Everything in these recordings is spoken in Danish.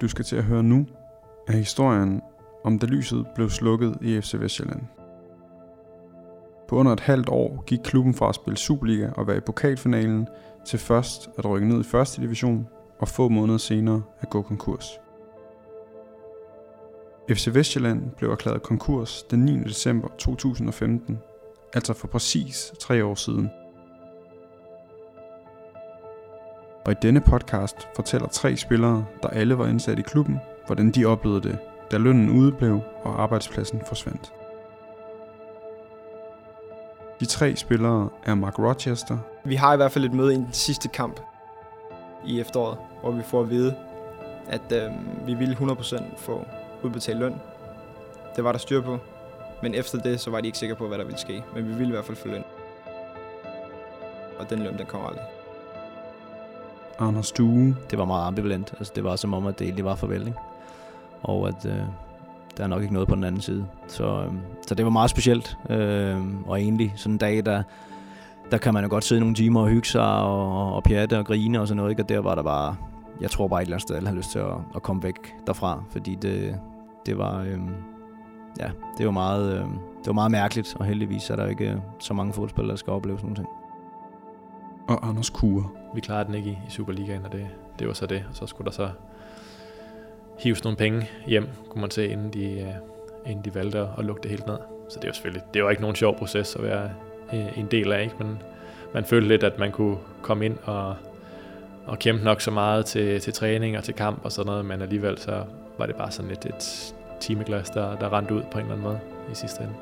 Du skal til at høre nu, er historien om da lyset blev slukket i FC Vestjylland. På under et halvt år gik klubben fra at spille Superliga og være i pokalfinalen til først at rykke ned i første division og få måneder senere at gå konkurs. FC Vestjylland blev erklæret konkurs den 9. december 2015, altså for præcis tre år siden. Og i denne podcast fortæller tre spillere, der alle var indsat i klubben, hvordan de oplevede det, da lønnen udeblev og arbejdspladsen forsvandt. De tre spillere er Mark Rochester, Vi har i hvert fald et møde i den sidste kamp i efteråret, hvor vi får at vide, at øh, vi ville 100% få udbetalt løn. Det var der styr på. Men efter det, så var de ikke sikre på, hvad der ville ske. Men vi ville i hvert fald få løn. Og den løn, den kommer aldrig. Anders Due, det var meget ambivalent. Altså, det var som om, at det egentlig var farvel, ikke? Og at øh, der er nok ikke noget på den anden side. Så, øh, så det var meget specielt. Øh, og egentlig sådan en dag, der, der kan man jo godt sidde nogle timer og hygge sig og, og pjatte og grine og sådan noget. Ikke? Og der var der bare, jeg tror bare et eller andet sted, alle havde lyst til at, at komme væk derfra. Fordi det, det var, øh, ja, det var meget, øh, det var meget mærkeligt. Og heldigvis er der ikke øh, så mange fodboldspillere, der skal opleve sådan nogle ting og Anders Kure. Vi klarede den ikke i, i Superligaen, og det, det var så det. Og så skulle der så hives nogle penge hjem, kunne man se, inden de, øh, inden de valgte at, lukke det helt ned. Så det var selvfølgelig, det var ikke nogen sjov proces at være øh, en del af, ikke? men man følte lidt, at man kunne komme ind og, og kæmpe nok så meget til, til træning og til kamp og sådan noget, men alligevel så var det bare sådan lidt et timeglas, der, der rendte ud på en eller anden måde i sidste ende.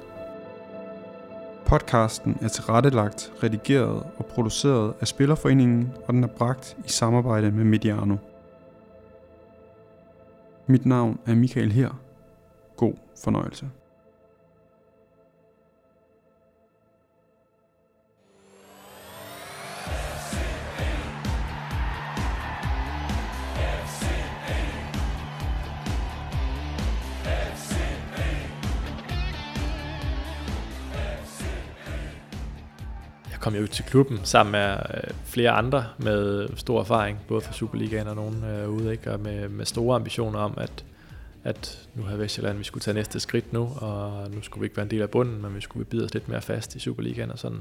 Podcasten er tilrettelagt, redigeret og produceret af Spillerforeningen, og den er bragt i samarbejde med Mediano. Mit navn er Michael her. God fornøjelse. Kom jeg ud til klubben sammen med øh, flere andre med stor erfaring, både fra Superligaen og nogen øh, ude, ikke? og med, med store ambitioner om, at, at nu havde Vestjylland, vi skulle tage næste skridt nu, og nu skulle vi ikke være en del af bunden, men vi skulle bide os lidt mere fast i Superligaen og sådan.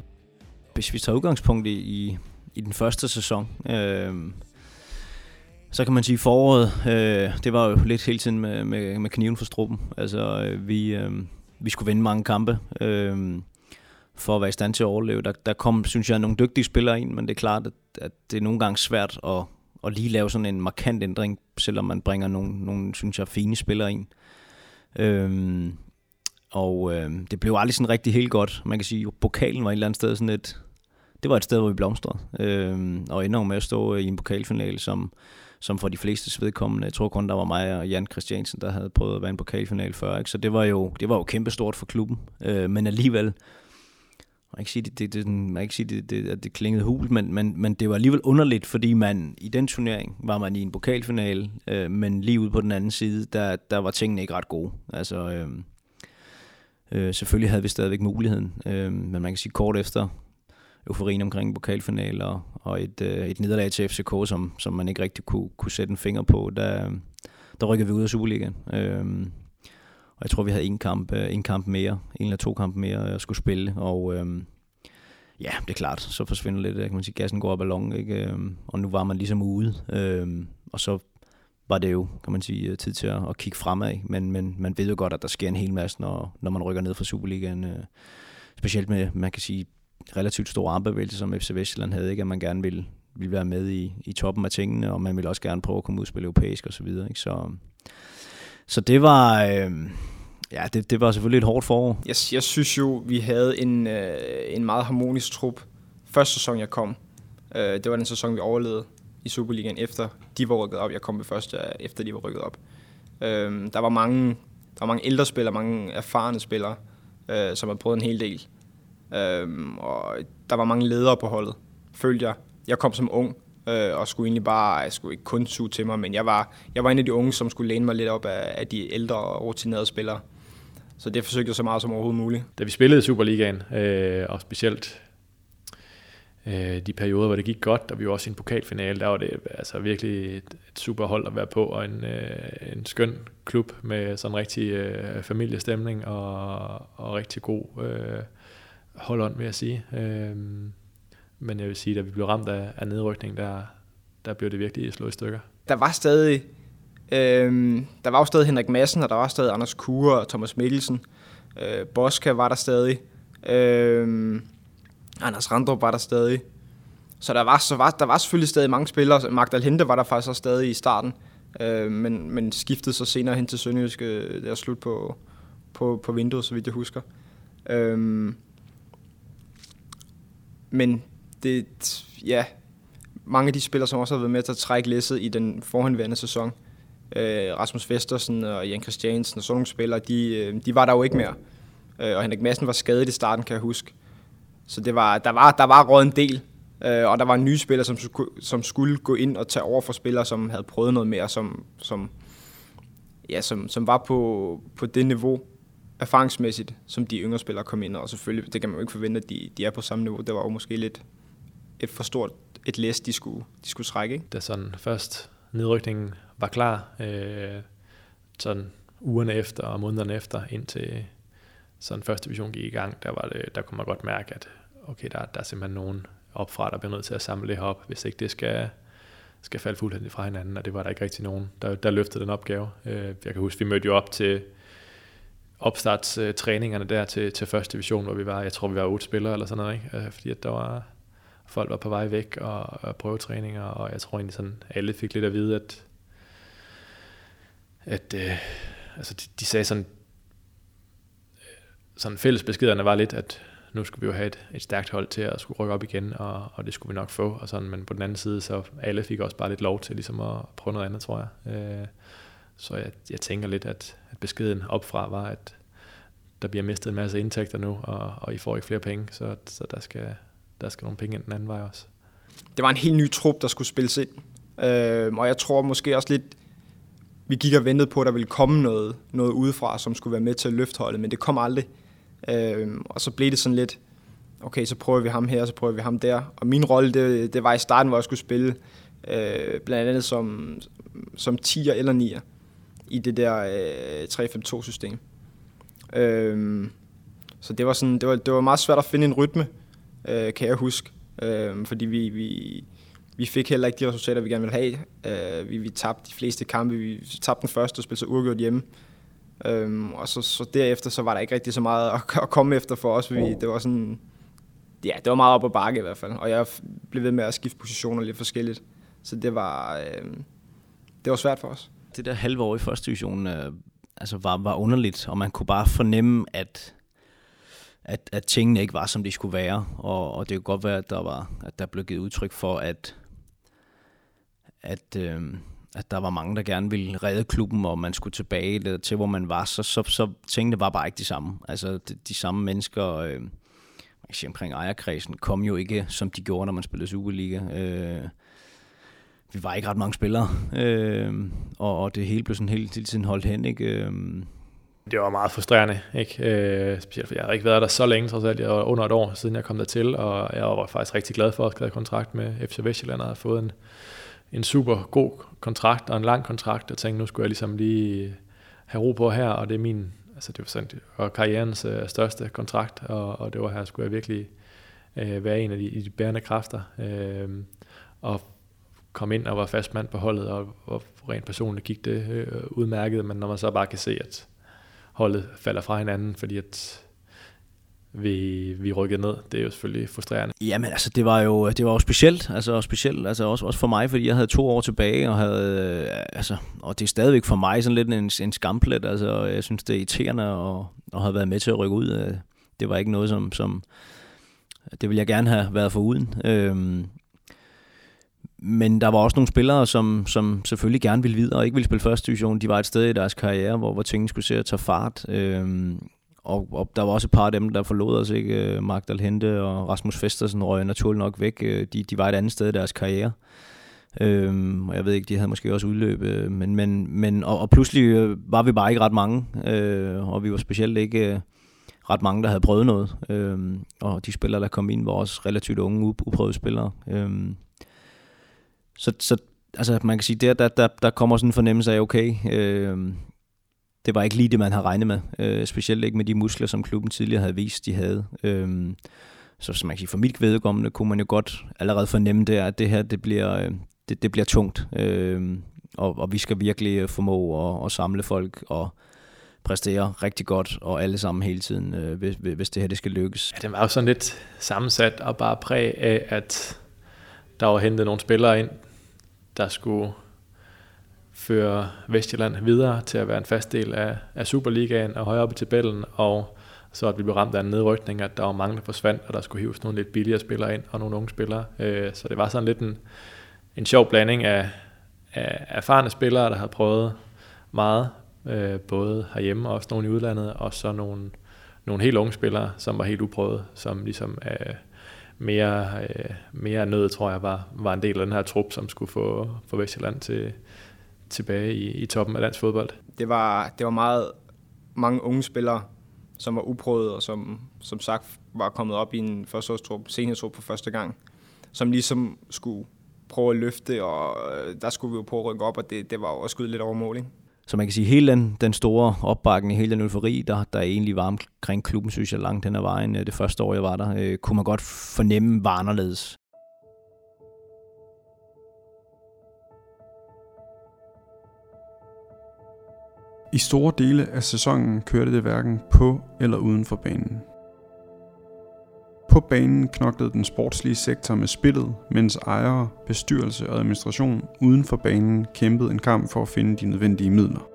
hvis vi tager udgangspunkt i, i, i den første sæson, øh, så kan man sige foråret, øh, det var jo lidt hele tiden med, med, med kniven for struppen. Altså øh, vi, øh, vi skulle vinde mange kampe øh, for at være i stand til at overleve. Der, der kom, synes jeg, nogle dygtige spillere ind, men det er klart, at, at det er nogle gange svært at, at lige lave sådan en markant ændring, selvom man bringer nogle, nogle synes jeg, fine spillere ind. Øhm, og øh, det blev aldrig sådan rigtig helt godt. Man kan sige, at pokalen var et eller andet sted sådan et... Det var et sted, hvor vi blomstrede. øhm, og ender med at stå øh, i en pokalfinale, som, som for de fleste vedkommende, jeg tror kun, der var mig og Jan Christiansen, der havde prøvet at være i en pokalfinale før. Ikke? Så det var jo, det var jo kæmpestort for klubben. Øh, men alligevel, man kan ikke sige, det, det, det, man kan ikke sige, det, det, at det klingede hul, men, men, men det var alligevel underligt, fordi man i den turnering var man i en pokalfinale, øh, men lige ude på den anden side, der, der var tingene ikke ret gode. Altså, øh, Øh, selvfølgelig havde vi stadigvæk muligheden, øh, men man kan sige kort efter euforien omkring pokalfinaler og et, øh, et nederlag til FCK, som, som man ikke rigtig kunne, kunne sætte en finger på, der, der rykkede vi ud af Superligaen. Øh, og jeg tror, vi havde en kamp, øh, en kamp mere, en eller to kampe mere jeg skulle spille, og øhm, ja, det er klart, så forsvinder lidt, øh, kan man sige, gassen går op ballon, ikke? Øhm, og nu var man ligesom ude, Øhm, og så var det jo, kan man sige, øh, tid til at, at kigge fremad. Men, men man ved jo godt, at der sker en hel masse, når, når man rykker ned fra Superligaen. Øh, specielt med, man kan sige, relativt store armbevægelser, som FC Vestjylland havde, ikke? at man gerne ville, ville være med i, i toppen af tingene, og man ville også gerne prøve at komme ud og spille europæisk osv. Så, videre, ikke? så, så det var... Øh, Ja, det, det var selvfølgelig et hårdt forår. Jeg, jeg synes jo, vi havde en, øh, en meget harmonisk trup. Første sæson, jeg kom, øh, det var den sæson, vi overlevede i Superligaen, efter de var rykket op. Jeg kom ved første, efter de var rykket op. Øh, der var mange, der var mange ældre spillere, mange erfarne spillere, øh, som har prøvet en hel del. Øh, og der var mange ledere på holdet, følte jeg. Jeg kom som ung, øh, og skulle egentlig bare, jeg skulle ikke kun suge til mig, men jeg var, jeg var en af de unge, som skulle læne mig lidt op af, af de ældre og rutinerede spillere. Så det forsøgte jeg så meget som overhovedet muligt. Da vi spillede i Superligaen, øh, og specielt øh, de perioder, hvor det gik godt, og vi var også i en pokalfinale, der var det altså virkelig et, et super hold at være på, og en, øh, en skøn klub med sådan en rigtig øh, familiestemning og, og rigtig god øh, holdånd, vil jeg sige. Øh, men jeg vil sige, at vi blev ramt af, af nedrykning, der, der blev det virkelig slået i stykker. Der var stadig, øh, der var jo stadig Henrik Madsen, og der var stadig Anders Kure og Thomas Mikkelsen. Øh, Boska var der stadig. Øh, Anders Randrup var der stadig. Så der var, så var, der var selvfølgelig stadig mange spillere. Magdal Hente var der faktisk også stadig i starten. Øh, men, men skiftede så senere hen til Sønderjysk. Øh, der slut på, på, på vinduet, så vidt jeg husker. Øh, men det, ja, mange af de spillere, som også har været med til at trække læsset i den forhenværende sæson, øh, Rasmus Vestersen og Jan Christiansen og sådan nogle spillere, de, øh, de var der jo ikke mere. Øh, og Henrik Madsen var skadet i starten, kan jeg huske. Så det var, der, var, der var råd en del, øh, og der var nye spillere, som, som skulle gå ind og tage over for spillere, som havde prøvet noget mere, som, som, ja, som, som var på, på det niveau erfaringsmæssigt, som de yngre spillere kom ind, og selvfølgelig, det kan man jo ikke forvente, at de, de er på samme niveau. Det var jo måske lidt et for stort et læs, de skulle, de skulle trække. Ikke? Da sådan først nedrykningen var klar, øh, sådan ugerne efter og månederne efter, indtil sådan første division gik i gang, der, var det, der kunne man godt mærke, at okay, der, der er simpelthen nogen opfra, der bliver nødt til at samle det her op, hvis ikke det skal, skal falde fuldstændig fra hinanden, og det var der ikke rigtig nogen, der, der løftede den opgave. Øh, jeg kan huske, vi mødte jo op til opstartstræningerne øh, der til, til første division, hvor vi var, jeg tror vi var otte spillere eller sådan noget, ikke? Øh, fordi at der var, folk var på vej væk og, og prøvetræninger, og jeg tror egentlig sådan, alle fik lidt at vide, at, at øh, altså de, de sagde sådan, sådan fælles beskederne var lidt, at nu skulle vi jo have et, et stærkt hold til at skulle rykke op igen, og, og det skulle vi nok få, og sådan, men på den anden side, så alle fik også bare lidt lov til ligesom at prøve noget andet, tror jeg. Øh, så jeg, jeg tænker lidt, at, at beskeden opfra var, at der bliver mistet en masse indtægter nu, og, og I får ikke flere penge, så, så der, skal, der skal nogle penge ind den anden vej også. Det var en helt ny trup, der skulle spilles ind, øh, og jeg tror måske også lidt, vi gik og ventede på, at der ville komme noget, noget udefra, som skulle være med til at løfte holdet, men det kom aldrig. Øh, og så blev det sådan lidt, okay, så prøver vi ham her, så prøver vi ham der. Og min rolle, det, det var i starten, hvor jeg skulle spille øh, blandt andet som, som 10'er eller 9'er i det der øh, 3-5-2-system. Øh, så det var, sådan, det, var, det var meget svært at finde en rytme, øh, kan jeg huske. Øh, fordi vi, vi, vi fik heller ikke de resultater, vi gerne ville have. Øh, vi, vi tabte de fleste kampe. Vi tabte den første og spillede så uafgjort hjemme. Øhm, og så, så derefter så var der ikke rigtig så meget at, at komme efter for os. Vi, det var sådan, ja, det var meget op ad bakke i hvert fald. Og jeg blev ved med at skifte positioner lidt forskelligt. Så det var, øh, det var svært for os. Det der halve år i første division øh, altså var, var underligt, og man kunne bare fornemme, at at, at tingene ikke var, som de skulle være. Og, og det kunne godt være, at der, var, at der blev givet udtryk for, at, at, øh, at der var mange, der gerne ville redde klubben, og man skulle tilbage til, hvor man var, så, så, så tingene var bare ikke de samme. Altså de, de samme mennesker øh, man kan sige, omkring ejerkredsen kom jo ikke, som de gjorde, når man spillede Superliga. Øh, vi var ikke ret mange spillere, øh, og, og det hele blev sådan hele tiden holdt hen. Ikke? Øh, det var meget frustrerende, ikke? Øh, specielt for jeg har ikke været der så længe, trods alt. Jeg var under et år, siden jeg kom der til, og jeg var faktisk rigtig glad for at have kontrakt med FC Vestjylland og have fået en, en super god kontrakt og en lang kontrakt, og tænkte, nu skulle jeg ligesom lige have ro på her, og det er min, altså det var sådan, og karrierens øh, største kontrakt, og, og det var her, skulle jeg virkelig øh, være en af de, de bærende kræfter, øh, og kom ind og var fast mand på holdet, og, og rent personligt gik det øh, udmærket, men når man så bare kan se, at holdet falder fra hinanden, fordi at vi, vi rykkede ned. Det er jo selvfølgelig frustrerende. Jamen altså, det var jo, det var jo specielt, altså specielt, altså også, også for mig, fordi jeg havde to år tilbage, og havde, øh, altså, og det er stadigvæk for mig sådan lidt en, en skamplet, altså jeg synes, det er irriterende at, at have været med til at rykke ud. Øh, det var ikke noget, som, som det ville jeg gerne have været for uden. Øhm, men der var også nogle spillere, som, som selvfølgelig gerne ville videre og ikke ville spille første division. De var et sted i deres karriere, hvor, hvor tingene skulle se at tage fart. Øhm, og, og der var også et par af dem, der forlod os, ikke? Øh, Magdal Hente og Rasmus Festersen røg naturligt nok væk. Øh, de, de var et andet sted i deres karriere. Øhm, og jeg ved ikke, de havde måske også udløb, øh, men, men, men og, og pludselig øh, var vi bare ikke ret mange, øh, og vi var specielt ikke øh, ret mange, der havde prøvet noget. Øh, og de spillere, der kom ind, var også relativt unge, uprøvede spillere. Øh, så, så altså, man kan sige, der, der, der, der kommer sådan en fornemmelse af, okay, øh, det var ikke lige det, man havde regnet med. Øh, specielt ikke med de muskler, som klubben tidligere havde vist, de havde. Øh, så som man kan sige, for mit vedkommende kunne man jo godt allerede fornemme der, at det her det bliver, øh, det, det bliver tungt. Øh, og, og vi skal virkelig øh, formå at, at samle folk og præstere rigtig godt, og alle sammen hele tiden, øh, hvis, hvis det her det skal lykkes. Ja, det var jo sådan lidt sammensat og bare præg af, at der var hentet nogle spillere ind, der skulle føre Vestjylland videre til at være en fast del af, af Superligaen og højere op i tabellen, og så at vi blev ramt af en nedrykning, at der var mange, der forsvandt, og der skulle hives nogle lidt billigere spillere ind, og nogle unge spillere. Øh, så det var sådan lidt en, en sjov blanding af, af erfarne spillere, der havde prøvet meget, øh, både herhjemme og også nogle i udlandet, og så nogle, nogle helt unge spillere, som var helt uprøvet, som ligesom øh, mere, øh, mere nød, tror jeg, var, var en del af den her trup, som skulle få, få Vestjylland til, tilbage i, i toppen af dansk fodbold. Det var, det var meget mange unge spillere, som var uprøvet, og som, som sagt var kommet op i en førsteårstrup, seniortrup for første gang, som ligesom skulle prøve at løfte, og øh, der skulle vi jo prøve at rykke op, og det, det var også skyde lidt over mål, ikke? Så man kan sige, hele den, den store opbakning, hele den eufori, der, der egentlig var omkring klubben, synes jeg, langt hen ad vejen, øh, det første år, jeg var der, øh, kunne man godt fornemme var anderledes. I store dele af sæsonen kørte det hverken på eller uden for banen. På banen knoklede den sportslige sektor med spillet, mens ejere, bestyrelse og administration uden for banen kæmpede en kamp for at finde de nødvendige midler.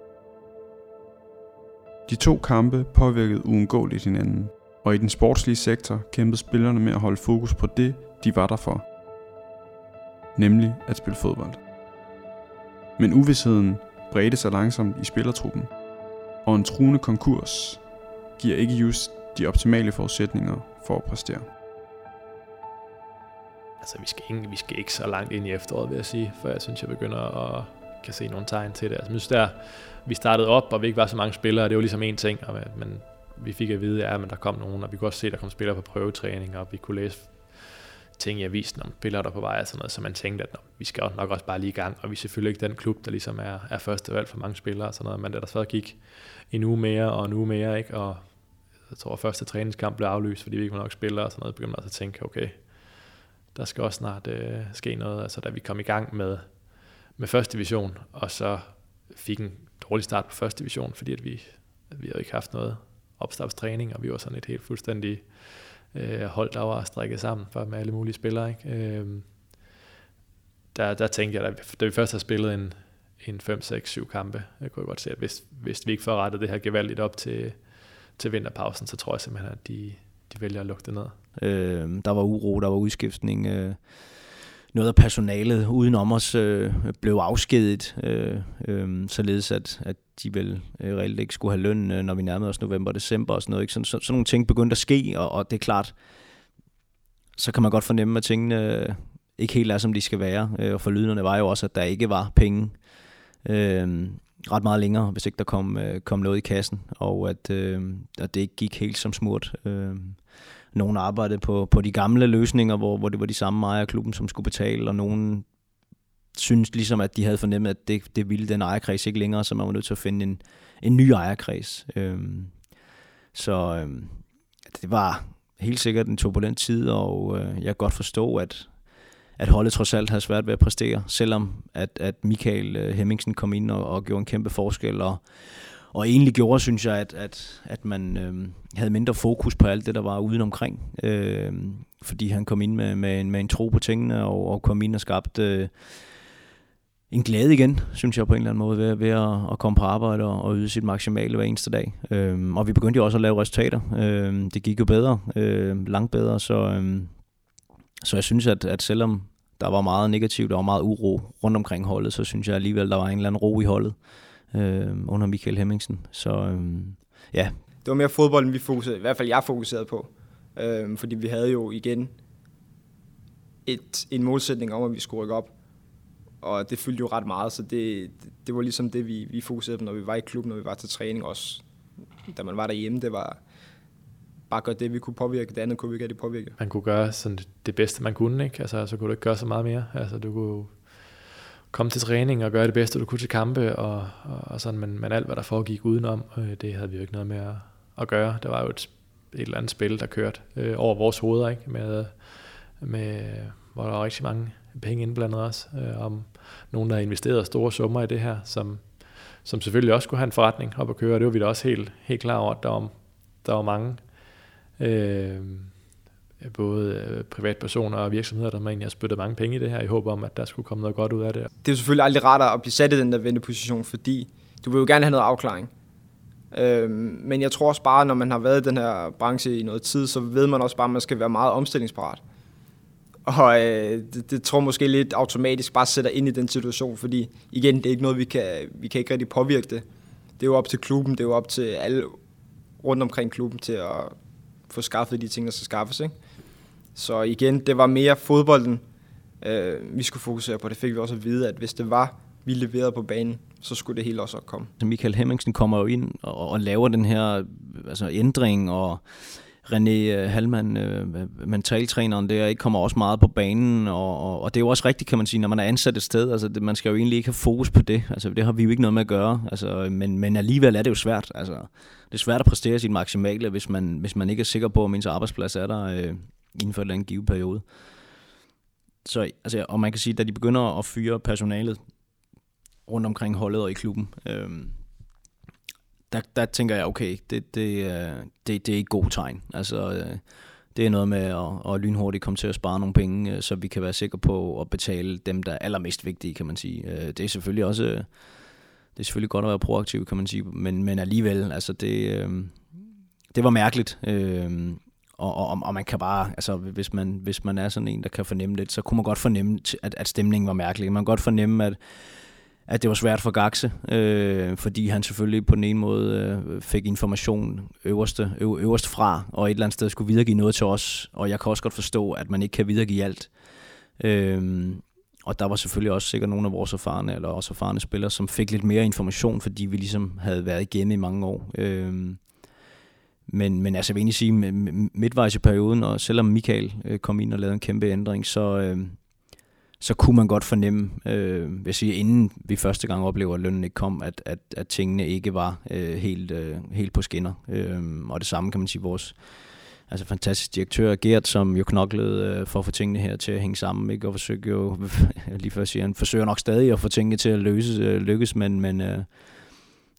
De to kampe påvirkede uundgåeligt hinanden, og i den sportslige sektor kæmpede spillerne med at holde fokus på det, de var der for. Nemlig at spille fodbold. Men uvidsheden bredte sig langsomt i spillertruppen, og en truende konkurs giver ikke just de optimale forudsætninger for at præstere. Altså, vi skal, ikke, vi skal ikke så langt ind i efteråret, vil jeg sige, for jeg synes, jeg begynder at kan se nogle tegn til det. Altså, jeg synes, der, vi startede op, og vi ikke var så mange spillere, det var ligesom en ting, og, men vi fik at vide, ja, men der kom nogen, og vi kunne også se, at der kom spillere på prøvetræning, og vi kunne læse ting i avisen om spillere, der på vej og sådan noget, så man tænkte, at nå, vi skal nok også bare lige i gang, og vi er selvfølgelig ikke den klub, der ligesom er, er første valg for mange spillere og sådan noget, men da der så gik en uge mere og en uge mere, ikke, og jeg tror, at første træningskamp blev aflyst, fordi vi ikke var nok spillere og sådan noget, begyndte man at tænke, okay, der skal også snart øh, ske noget. Altså da vi kom i gang med, med første division, og så fik en dårlig start på første division, fordi at vi, at vi havde ikke haft noget opstartstræning, og vi var sådan et helt fuldstændig øh, hold, der var strikket sammen for med alle mulige spillere. Ikke? Øh, der, der tænkte jeg, da, da vi først har spillet en, en 5, 6, 7 kampe, jeg kunne godt se, at hvis, hvis vi ikke får rettet det her gevaldigt op til, til vinterpausen, så tror jeg simpelthen, at de, de vælger at lukke det ned. Øh, der var uro, der var udskiftning. Øh, noget af personalet udenom os øh, blev afskedet, øh, øh, således at, at de vel øh, reelt ikke skulle have løn, øh, når vi nærmede os november og december og sådan noget. Ikke? Så, så, sådan nogle ting begyndte at ske, og, og det er klart, så kan man godt fornemme, at tingene øh, ikke helt er, som de skal være. Øh, og for lyderne var jo også, at der ikke var penge øh, ret meget længere, hvis ikke der kom, øh, kom noget i kassen, og at, øh, at det ikke gik helt som smurt. Øh, nogen arbejdede på, på de gamle løsninger, hvor, hvor det var de samme ejere af klubben, som skulle betale, og nogen synes ligesom, at de havde fornemmet, at det, det ville den ejerkreds ikke længere, så man var nødt til at finde en, en ny ejerkreds. Øhm, så øhm, det var helt sikkert en turbulent tid, og øh, jeg kan godt forstå, at, at holdet trods alt havde svært ved at præstere, selvom at, at Michael øh, Hemmingsen kom ind og, og gjorde en kæmpe forskel, og, og egentlig gjorde, synes jeg, at, at, at man øh, havde mindre fokus på alt det, der var uden omkring. Øh, fordi han kom ind med, med, en, med en tro på tingene, og, og kom ind og skabte øh, en glæde igen, synes jeg på en eller anden måde, ved, ved at, at komme på arbejde og, og yde sit maksimale hver eneste dag. Øhm, og vi begyndte jo også at lave resultater. Øhm, det gik jo bedre, øhm, langt bedre, så, øhm, så jeg synes, at, at selvom der var meget negativt, der var meget uro rundt omkring holdet, så synes jeg alligevel, der var en eller anden ro i holdet øh, under Michael Hemmingsen. Så øh, ja. Det var mere fodbolden, vi fokuserede, i hvert fald jeg fokuserede på. Øh, fordi vi havde jo igen et, en målsætning om, at vi skulle rykke op. Og det fyldte jo ret meget, så det, det var ligesom det, vi, vi fokuserede på, når vi var i klubben, når vi var til træning også. Da man var derhjemme, det var, bare gøre det, vi kunne påvirke. Det andet kunne vi ikke rigtig påvirke. Man kunne gøre sådan det bedste, man kunne, ikke? Altså, så kunne du ikke gøre så meget mere. Altså, du kunne komme til træning og gøre det bedste, du kunne til kampe, og, og, og sådan, men, men alt, hvad der foregik udenom, øh, det havde vi jo ikke noget med at, at gøre. Der var jo et, et eller andet spil, der kørte øh, over vores hoveder, ikke? Med, med, hvor der var rigtig mange penge indblandet også, øh, om nogen, der har investeret store summer i det her, som, som selvfølgelig også skulle have en forretning op at køre, det var vi da også helt, helt klar over, at der var, der var mange øh, både øh, privatpersoner og virksomheder, der egentlig har spyttet mange penge i det her, i håb om, at der skulle komme noget godt ud af det. Det er jo selvfølgelig aldrig rart at blive sat i den der venteposition, fordi du vil jo gerne have noget afklaring. Øh, men jeg tror også bare, når man har været i den her branche i noget tid, så ved man også bare, at man skal være meget omstillingsparat. Og øh, det, det tror måske lidt automatisk bare sætter ind i den situation, fordi igen, det er ikke noget, vi kan, vi kan ikke rigtig påvirke det. Det er jo op til klubben, det er jo op til alle rundt omkring klubben til at få skaffet de ting, der skal skaffes. Ikke? Så igen, det var mere fodbolden, øh, vi skulle fokusere på. Det fik vi også at vide, at hvis det var, vi leverede på banen, så skulle det hele også komme. Michael Hemmingsen kommer jo ind og, og laver den her altså ændring, og René øh, Halman, øh, mentaltræneren der, ikke kommer også meget på banen, og, og, og det er jo også rigtigt, kan man sige, når man er ansat et sted, altså det, man skal jo egentlig ikke have fokus på det, altså det har vi jo ikke noget med at gøre, altså, men, men alligevel er det jo svært, altså det er svært at præstere sit maksimale, hvis man, hvis man ikke er sikker på, om ens arbejdsplads er der øh, inden for en eller anden givet periode. Så, altså, og man kan sige, da de begynder at fyre personalet rundt omkring holdet og i klubben, øh, der, der tænker jeg, okay, det, det, øh, det, det er ikke god tegn. Altså, øh, det er noget med at, at lynhurtigt komme til at spare nogle penge, øh, så vi kan være sikre på at betale dem, der er allermest vigtige, kan man sige. Det er selvfølgelig også det er selvfølgelig godt at være proaktiv, kan man sige, men, men alligevel, altså det, det var mærkeligt. Og, og, og man kan bare, altså hvis man, hvis man er sådan en, der kan fornemme lidt, så kunne man godt fornemme, at, at stemningen var mærkelig. Man kan godt fornemme, at at det var svært for Gaxe, øh, fordi han selvfølgelig på den ene måde øh, fik information øverste, øv, øverst fra, og et eller andet sted skulle videregive noget til os, og jeg kan også godt forstå, at man ikke kan videregive alt. Øh, og der var selvfølgelig også sikkert nogle af vores erfarne, eller også erfarne spillere, som fik lidt mere information, fordi vi ligesom havde været igennem i mange år. Øh, men, men altså, jeg vil egentlig sige, midtvejs i perioden, og selvom Michael øh, kom ind og lavede en kæmpe ændring, så, øh, så kunne man godt fornemme, øh, vil sige, inden vi første gang oplever, at lønnen ikke kom, at, at, at tingene ikke var øh, helt, øh, helt på skinner. Øh, og det samme kan man sige, vores altså fantastisk direktør Gert, som jo knoklede øh, for at få tingene her til at hænge sammen, ikke? og forsøger jo, lige før siger han, forsøger nok stadig at få tingene til at løse, øh, lykkes, men, men, øh,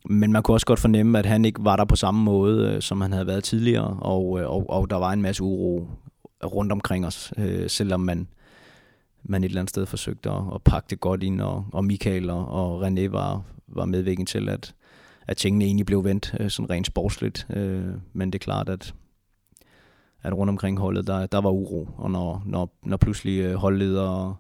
men man kunne også godt fornemme, at han ikke var der på samme måde, øh, som han havde været tidligere, og, øh, og, og der var en masse uro rundt omkring os, øh, selvom man man et eller andet sted forsøgte at, at pakke det godt ind, og, og Michael og, og René var, var medvirkende til, at, at tingene egentlig blev vendt øh, sådan rent sportsligt. Øh, men det er klart, at, at rundt omkring holdet, der, der var uro, og når, når, når pludselig øh, holdledere og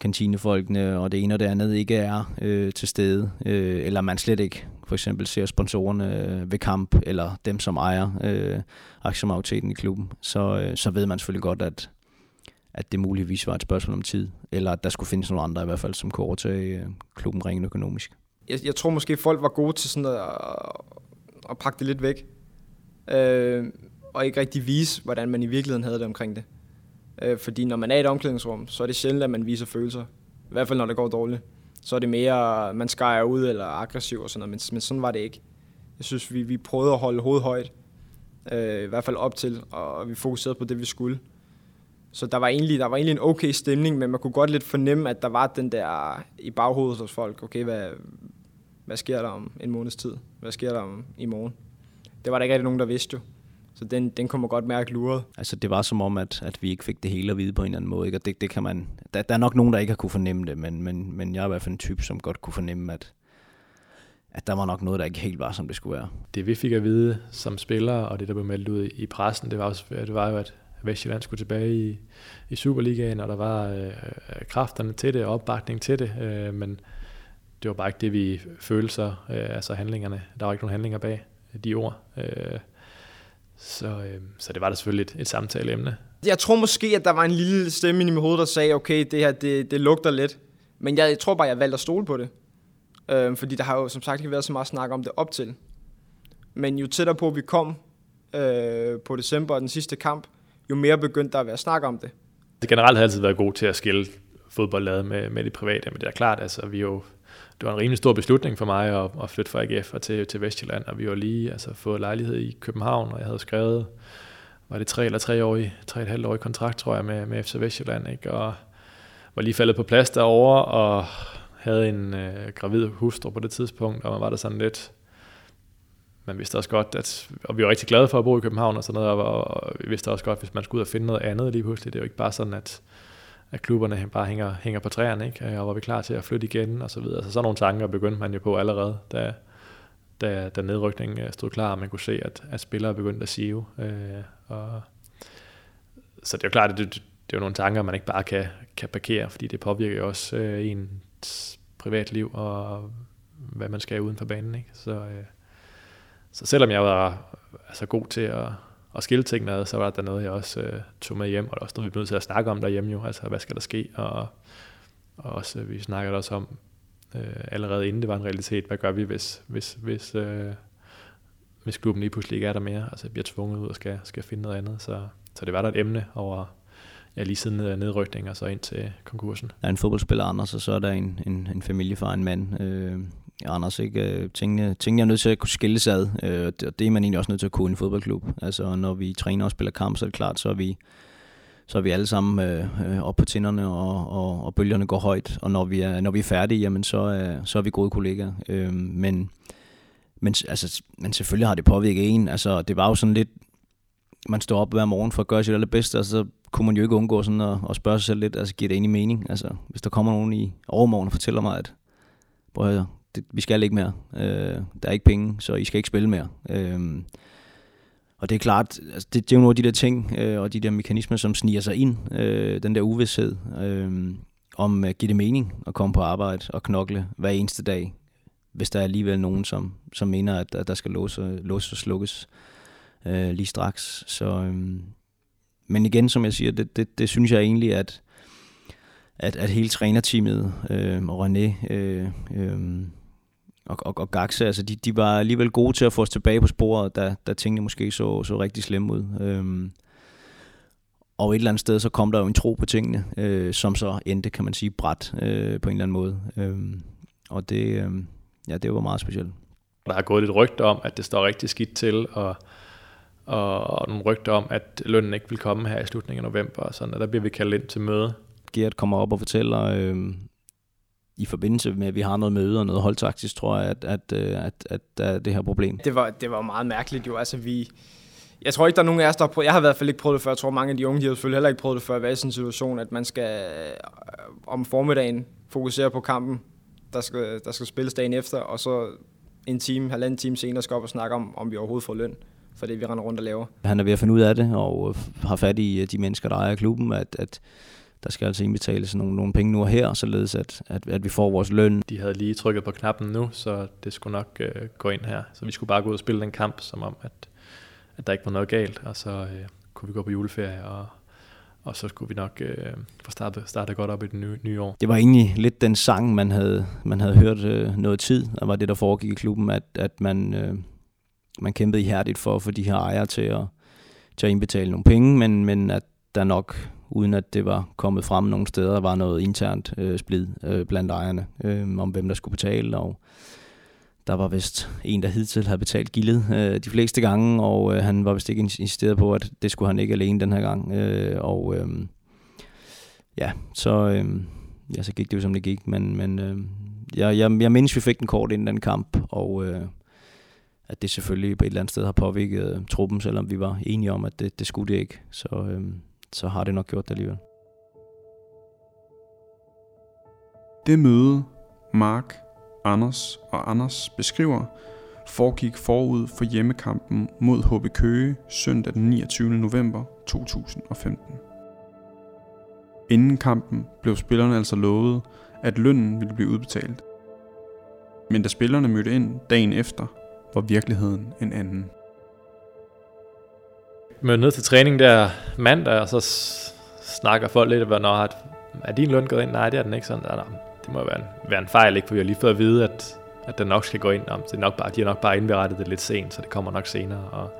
kantinefolkene og det ene og det andet ikke er øh, til stede, øh, eller man slet ikke for eksempel ser sponsorerne øh, ved kamp, eller dem, som ejer øh, aktiemajoriteten i klubben, så, øh, så ved man selvfølgelig godt, at, at det muligvis var et spørgsmål om tid, eller at der skulle findes nogle andre i hvert fald, som kunne overtage øh, klubben rent økonomisk. Jeg, jeg tror måske, folk var gode til sådan at, at pakke det lidt væk, øh, og ikke rigtig vise, hvordan man i virkeligheden havde det omkring det. Øh, fordi når man er i et omklædningsrum, så er det sjældent, at man viser følelser. I hvert fald, når det går dårligt. Så er det mere, man skærer ud eller aggressiv og sådan noget, men, men sådan var det ikke. Jeg synes, vi, vi prøvede at holde hovedet højt, øh, i hvert fald op til, og vi fokuserede på det, vi skulle. Så der var, egentlig, der var egentlig en okay stemning, men man kunne godt lidt fornemme, at der var den der i baghovedet hos folk, okay, hvad, hvad sker der om en måneds tid? Hvad sker der om i morgen? Det var der ikke rigtig nogen, der vidste jo. Så den, den kunne man godt mærke luret. Altså det var som om, at, at vi ikke fik det hele at vide på en eller anden måde. Ikke? Og det, det kan man, der, der er nok nogen, der ikke har kunne fornemme det, men, men, men jeg er i hvert fald en type, som godt kunne fornemme, at, at der var nok noget, der ikke helt var, som det skulle være. Det vi fik at vide som spillere, og det der blev meldt ud i pressen, det var, også, det var jo, at Vestjylland skulle tilbage i, i Superligaen, og der var øh, kræfterne til det, og opbakning til det, øh, men det var bare ikke det, vi følte så, øh, altså handlingerne. Der var ikke nogen handlinger bag de ord. Øh, så, øh, så det var da selvfølgelig et, et samtaleemne. Jeg tror måske, at der var en lille stemme i mit hoved, der sagde, okay, det her, det, det lugter lidt. Men jeg, jeg tror bare, jeg valgte at stole på det. Øh, fordi der har jo som sagt ikke været så meget snak om det op til. Men jo tættere på vi kom, øh, på december og den sidste kamp, jo mere begyndte der at være snak om det. Det generelt har altid været god til at skille fodboldlaget med, med det private, men det er klart, altså vi jo, det var en rimelig stor beslutning for mig at, at flytte fra AGF og til, til Vestjylland, og vi var lige altså, fået lejlighed i København, og jeg havde skrevet, var det tre eller tre år i, tre et halvt år i kontrakt, tror jeg, med, med FC Vestjylland, ikke? og var lige faldet på plads derovre, og havde en øh, gravid hustru på det tidspunkt, og man var der sådan lidt, man vidste også godt, at, og vi var rigtig glade for at bo i København og sådan noget, og, og vi vidste også godt, hvis man skulle ud og finde noget andet lige pludselig, det er jo ikke bare sådan, at, at klubberne bare hænger, hænger på træerne, ikke? og var vi klar til at flytte igen og så videre. Så sådan nogle tanker begyndte man jo på allerede, da, da, da nedrykningen øh, stod klar, og man kunne se, at, at spillere begyndte at sive. Øh, og, så det er jo klart, at det, det er jo nogle tanker, man ikke bare kan, kan parkere, fordi det påvirker jo også øh, ens privatliv og hvad man skal uden for banen. Ikke? Så, øh, så selvom jeg var altså, god til at, at skille tingene ad, så var der noget, jeg også øh, tog med hjem, og der også noget, vi blev nødt til at snakke om derhjemme jo, altså hvad skal der ske, og, og også, øh, vi snakkede også om, øh, allerede inden det var en realitet, hvad gør vi, hvis, hvis, hvis, øh, hvis klubben lige pludselig ikke er der mere, altså bliver tvunget ud og skal, skal finde noget andet, så, så det var der et emne over, ja, lige siden øh, nedrykning og så ind til konkursen. Der er en fodboldspiller, Anders, og så er der en, en, en familiefar, en mand. Øh, Anders, ikke? Øh, tingene, tingene er nødt til at kunne skilles ad, øh, og det er man egentlig også nødt til at kunne i en fodboldklub. Altså, når vi træner og spiller kamp, så er det klart, så er vi, så er vi alle sammen øh, øh, op på tinderne, og, og, og bølgerne går højt. Og når vi er, når vi er færdige, jamen, så, er, så er vi gode kollegaer. Øh, men, men, altså, men selvfølgelig har det påvirket en. Altså, det var jo sådan lidt, man står op hver morgen for at gøre sit allerbedste, og så kunne man jo ikke undgå sådan at, at spørge sig selv lidt, altså giver det egentlig mening? Altså, hvis der kommer nogen i overmorgen og fortæller mig, at prøv at det, vi skal ikke mere. Øh, der er ikke penge, så I skal ikke spille mere. Øh, og det er klart, altså det, det er jo nogle af de der ting, øh, og de der mekanismer, som sniger sig ind, øh, den der uvidshed, øh, om at give det mening at komme på arbejde og knokle hver eneste dag, hvis der er alligevel nogen, som, som mener, at, at der skal låse, låse og slukkes øh, lige straks. Så, øh, men igen, som jeg siger, det, det, det synes jeg egentlig, at, at, at hele trænerteamet øh, og René øh, øh, og, og, og Gaxe, altså de, de var alligevel gode til at få os tilbage på sporet, da, da tingene måske så, så rigtig slemme ud. Øhm, og et eller andet sted, så kom der jo en tro på tingene, øh, som så endte, kan man sige, bræt øh, på en eller anden måde. Øhm, og det, øh, ja, det var meget specielt. Der har gået lidt rygter om, at det står rigtig skidt til, og, og, og nogle rygter om, at lønnen ikke vil komme her i slutningen af november, og sådan, og der bliver vi kaldt ind til møde. Gert kommer op og fortæller, øh, i forbindelse med, at vi har noget møde og noget holdtaktisk, tror jeg, at, at, øh, at, at der er det her problem. Det var, det var meget mærkeligt jo. Altså, vi, jeg tror ikke, der er nogen af os, der har prøvet, jeg har i hvert fald ikke prøvet det før, jeg tror mange af de unge, de har selvfølgelig heller ikke prøvet det før, at være i sådan en situation, at man skal øh, om formiddagen fokusere på kampen, der skal, der skal spilles dagen efter, og så en time, halvanden time senere skal op og snakke om, om vi overhovedet får løn for det, vi render rundt og laver. Han er ved at finde ud af det, og har fat i øh, de mennesker, der ejer klubben, at, at der skal altså indbetales nogle, nogle penge nu og her, således at, at, at vi får vores løn. De havde lige trykket på knappen nu, så det skulle nok øh, gå ind her. Så vi skulle bare gå ud og spille den kamp, som om, at, at der ikke var noget galt, og så øh, kunne vi gå på juleferie, og, og så skulle vi nok øh, få startet, startet godt op i det nye, nye år. Det var egentlig lidt den sang, man havde, man havde hørt øh, noget tid, og var det, der foregik i klubben, at, at man, øh, man kæmpede ihærdigt for at få de her ejere til at, til at indbetale nogle penge, men, men at der nok uden at det var kommet frem nogle steder. Der var noget internt øh, splid øh, blandt ejerne øh, om, hvem der skulle betale, og der var vist en, der hidtil havde betalt gildet øh, de fleste gange, og øh, han var vist ikke insisteret på, at det skulle han ikke alene den her gang. Øh, og øh, ja, så, øh, ja, så gik det jo som det gik, men, men øh, jeg, jeg, jeg mindes, vi fik den kort inden den kamp, og øh, at det selvfølgelig på et eller andet sted har påvirket øh, truppen, selvom vi var enige om, at det, det skulle det ikke. Så, øh, så har det nok gjort det alligevel. Det møde, Mark, Anders og Anders beskriver, foregik forud for hjemmekampen mod HB Køge søndag den 29. november 2015. Inden kampen blev spillerne altså lovet, at lønnen ville blive udbetalt. Men da spillerne mødte ind dagen efter, var virkeligheden en anden møder ned til træning der mandag, og så snakker folk lidt om, at er din løn gået ind? Nej, det er den ikke sådan. Der, det må være en, være en fejl, ikke? for vi har lige fået at vide, at, at den nok skal gå ind. Om, det er nok bare, de har nok bare indberettet det lidt sent, så det kommer nok senere. Og,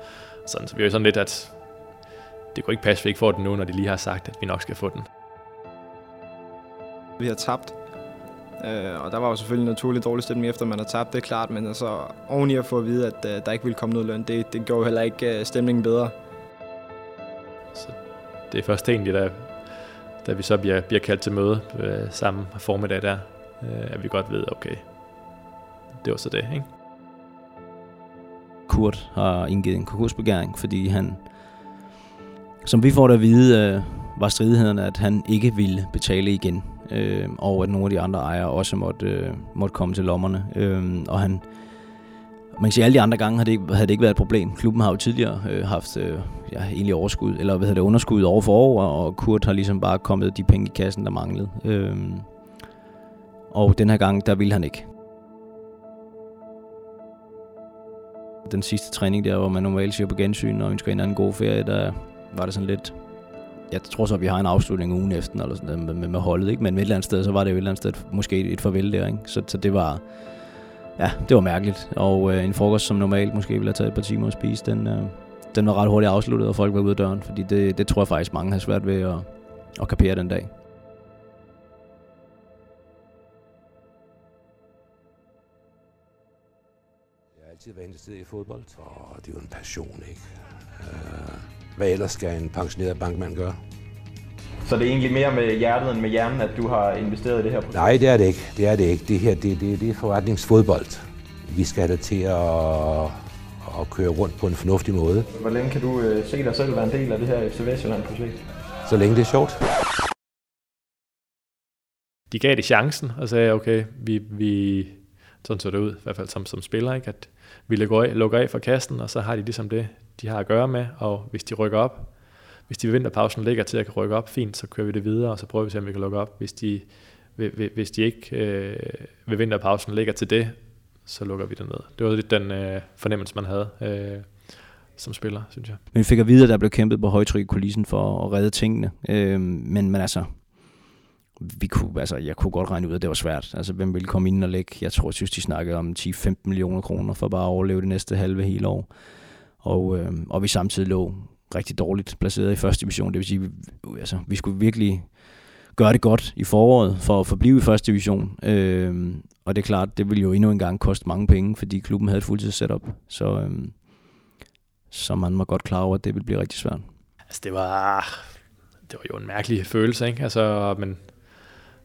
Sådan, så vi er jo sådan lidt, at det kunne ikke passe, at vi ikke får den nu, når de lige har sagt, at vi nok skal få den. Vi har tabt, øh, og der var jo selvfølgelig en naturlig dårlig stemning efter, man har tabt, det er klart, men altså oven i at få at vide, at øh, der ikke ville komme noget løn, det, det gjorde heller ikke øh, stemningen bedre. Det er først egentlig, da, da vi så bliver, bliver kaldt til møde øh, samme formiddag der, øh, at vi godt ved, okay, det var så det, ikke? Kurt har indgivet en konkursbegæring, fordi han, som vi får det at vide, øh, var stridighederne, at han ikke ville betale igen, øh, og at nogle af de andre ejere også måtte, øh, måtte komme til lommerne. Øh, og han, man kan sige, at alle de andre gange havde det, ikke, havde det ikke været et problem. Klubben har jo tidligere øh, haft øh, ja, egentlig overskud, eller hvad hedder det, underskud over for år, og Kurt har ligesom bare kommet de penge i kassen, der manglede. Øh, og den her gang, der ville han ikke. Den sidste træning der, hvor man normalt siger på gensyn og ønsker en anden god ferie, der var det sådan lidt... Jeg tror så, at vi har en afslutning ugen efter, eller sådan med, med, med holdet, ikke? men et eller andet sted, så var det jo et eller andet sted måske et farvel der. Ikke? Så, så det var... Ja, det var mærkeligt. Og øh, en frokost, som normalt måske ville have taget et par timer at spise, den, øh, den var ret hurtigt afsluttet, og folk var ude af døren. Fordi det, det tror jeg faktisk, mange har svært ved at, at kapere den dag. Jeg har altid været interesseret i fodbold, og det er jo en passion, ikke? Øh, hvad ellers skal en pensioneret bankmand gøre? Så det er egentlig mere med hjertet end med hjernen, at du har investeret i det her projekt? Nej, det er det ikke. Det er det ikke. Det her, det, det, det er forretningsfodbold. Vi skal have det til at, at køre rundt på en fornuftig måde. Hvor længe kan du øh, se dig selv være en del af det her FC Vestjylland-projekt? Så længe det er sjovt. De gav det chancen og sagde, okay, vi, vi sådan så det ud, i hvert fald som, som spiller, ikke? at vi lukker af, lukker af for kassen, og så har de ligesom det, de har at gøre med, og hvis de rykker op, hvis de ved vinterpausen ligger til at kan rykke op, fint, så kører vi det videre, og så prøver vi at se, om vi kan lukke op. Hvis de, hvis de ikke øh, ved vinterpausen ligger til det, så lukker vi det ned. Det var lidt den øh, fornemmelse, man havde øh, som spiller, synes jeg. Men vi fik at vide, at der blev kæmpet på højtryk i kulissen for at redde tingene. Øh, men, men altså, vi kunne, altså, jeg kunne godt regne ud, at det var svært. Altså, hvem ville komme ind og lægge? Jeg tror, jeg synes, de snakkede om 10-15 millioner kroner for bare at overleve det næste halve hele år. Og, øh, og vi samtidig lå rigtig dårligt placeret i første division. Det vil sige, vi, altså, vi skulle virkelig gøre det godt i foråret for at forblive i første division. Øh, og det er klart, det ville jo endnu engang koste mange penge, fordi klubben havde et fuldtids setup. Så, øh, så man var godt klar over, at det ville blive rigtig svært. Altså, det var, det var jo en mærkelig følelse, ikke? Altså, men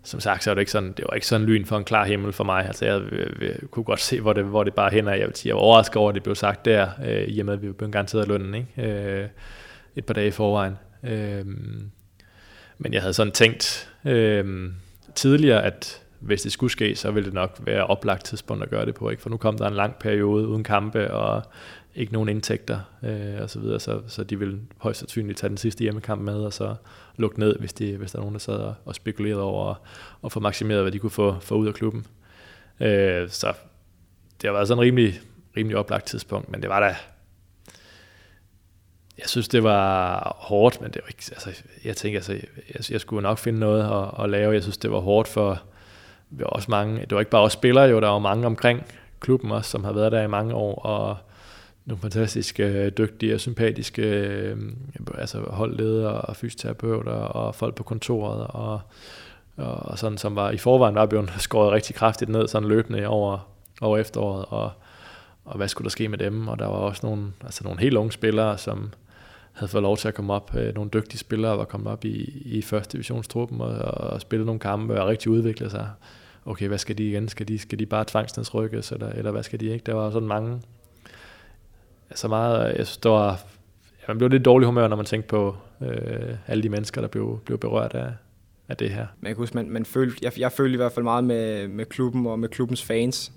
som sagt, så er det ikke sådan, det var ikke sådan lyn for en klar himmel for mig. Altså, jeg, jeg, jeg kunne godt se, hvor det, hvor det bare hænder. Jeg vil sige, jeg var overrasket over, at det blev sagt der, øh, i og med, at vi blev garanteret lønnen, ikke? Øh, et par dage i forvejen. Øh, men jeg havde sådan tænkt øh, tidligere, at hvis det skulle ske, så ville det nok være oplagt tidspunkt at gøre det på, ikke? For nu kom der en lang periode uden kampe, og ikke nogen indtægter øh, og så videre, så, så de vil højst sandsynligt tage den sidste hjemmekamp med, og så lukke ned, hvis, de, hvis der er nogen, der sad og, og spekulerede over at få maksimeret, hvad de kunne få, få ud af klubben. Øh, så det har været sådan en rimelig, rimelig oplagt tidspunkt, men det var da, jeg synes, det var hårdt, men det var ikke, altså, jeg tænker, altså, jeg, jeg skulle nok finde noget at, at lave. Jeg synes, det var hårdt for, var også mange, det var ikke bare os spillere jo, der var mange omkring klubben også, som har været der i mange år, og nogle fantastiske, øh, dygtige og sympatiske øh, altså holdledere og fysioterapeuter og folk på kontoret og, og sådan, som var i forvejen var blevet skåret rigtig kraftigt ned sådan løbende over, over efteråret og, og hvad skulle der ske med dem og der var også nogle, altså nogle helt unge spillere som havde fået lov til at komme op, øh, nogle dygtige spillere var kommet op i, i første divisionstruppen og, og spillede nogle kampe og rigtig udviklede sig okay, hvad skal de igen? Skal de, skal de bare tvangsnedsrykkes, eller, eller hvad skal de ikke? Der var sådan mange, så meget, jeg synes, det var, ja, man blev lidt dårlig humør, når man tænkte på øh, alle de mennesker, der blev, blev berørt af, af det her. Men jeg kan huske, man, man følte, jeg, jeg følte i hvert fald meget med, med klubben og med klubbens fans,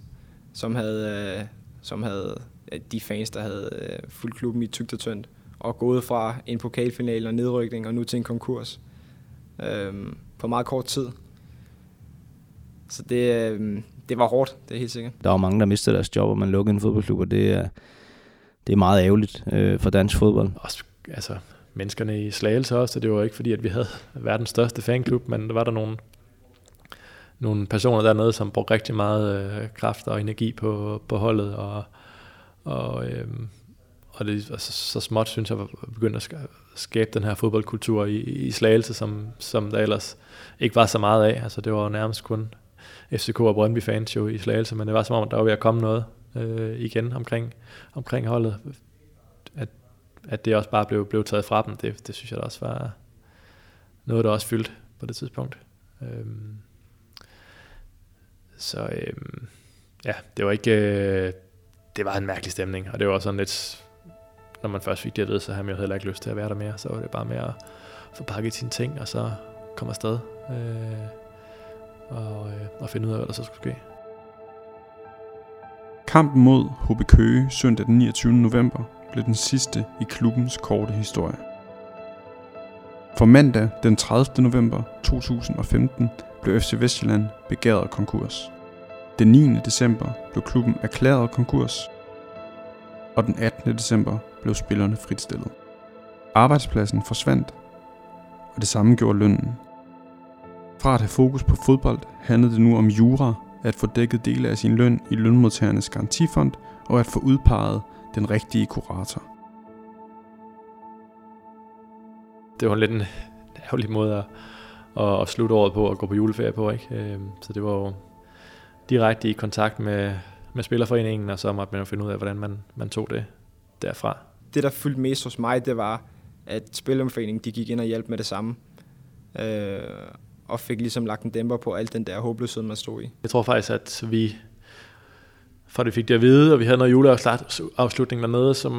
som havde, øh, som havde ja, de fans, der havde øh, fuldt klubben i tygt og tyndt, og gået fra en pokalfinale og nedrykning, og nu til en konkurs øh, på meget kort tid. Så det, øh, det var hårdt, det er helt sikkert. Der var mange, der mistede deres job, og man lukkede en fodboldklub, og det er, det er meget ærgerligt øh, for dansk fodbold. Også, altså, menneskerne i Slagelse også, så det var ikke fordi, at vi havde verdens største fanklub, men der var der nogle, nogle personer dernede, som brugte rigtig meget øh, kraft og energi på, på holdet, og, og, øh, og det altså, så småt, synes jeg, begyndte at skabe den her fodboldkultur i, i Slagelse, som, som der ellers ikke var så meget af. Altså, det var jo nærmest kun FCK og Brøndby fans jo i Slagelse, men det var som om, der var ved at komme noget øh, igen omkring, omkring holdet. At, at det også bare blev, blev taget fra dem, det, det synes jeg da også var noget, der også fyldt på det tidspunkt. Øhm, så øh, ja, det var ikke... Øh, det var en mærkelig stemning, og det var sådan lidt... Når man først fik det at vide, så havde man jo heller ikke lyst til at være der mere. Så var det bare med at få pakket sine ting, og så komme afsted. Øh, og, øh, og finde ud af, hvad der så skulle ske. Kampen mod HB Køge søndag den 29. november blev den sidste i klubbens korte historie. For mandag den 30. november 2015 blev FC Vestjylland begæret konkurs. Den 9. december blev klubben erklæret konkurs, og den 18. december blev spillerne fritstillet. Arbejdspladsen forsvandt, og det samme gjorde lønnen. Fra at have fokus på fodbold handlede det nu om jura, at få dækket dele af sin løn i lønmodtagernes garantifond og at få udpeget den rigtige kurator. Det var lidt en ærgerlig måde at, at, at slutte året på og gå på juleferie på. Ikke? Øhm, så det var jo direkte i kontakt med, med Spillerforeningen, og så måtte man jo finde ud af, hvordan man, man tog det derfra. Det, der fyldte mest hos mig, det var, at Spillerforeningen de gik ind og hjalp med det samme. Øh, og fik ligesom lagt en dæmper på alt den der håbløshed, man stod i. Jeg tror faktisk, at vi fra det fik det at vide, og vi havde noget juleafslutning dernede, som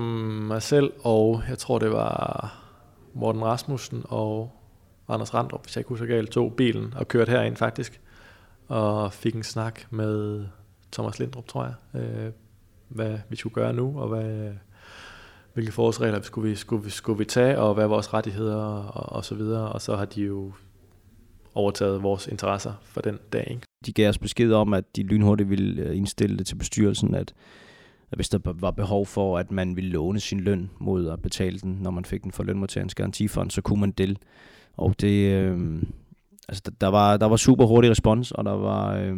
mig selv, og jeg tror, det var Morten Rasmussen og Anders Randrup, hvis jeg ikke husker galt, tog bilen og kørte herind faktisk, og fik en snak med Thomas Lindrup, tror jeg, øh, hvad vi skulle gøre nu, og hvad, hvilke forholdsregler skulle vi, skulle, vi, skulle vi tage, og hvad vores rettigheder og, og så videre. Og så har de jo overtaget vores interesser for den dag. Ikke? De gav os besked om, at de lynhurtigt ville øh, indstille det til bestyrelsen, at hvis der var behov for, at man ville låne sin løn mod at betale den, når man fik den fra lønmodtagerens garantifond, så kunne man det. Og det, øh, altså, der, var, der var super hurtig respons, og der var, øh,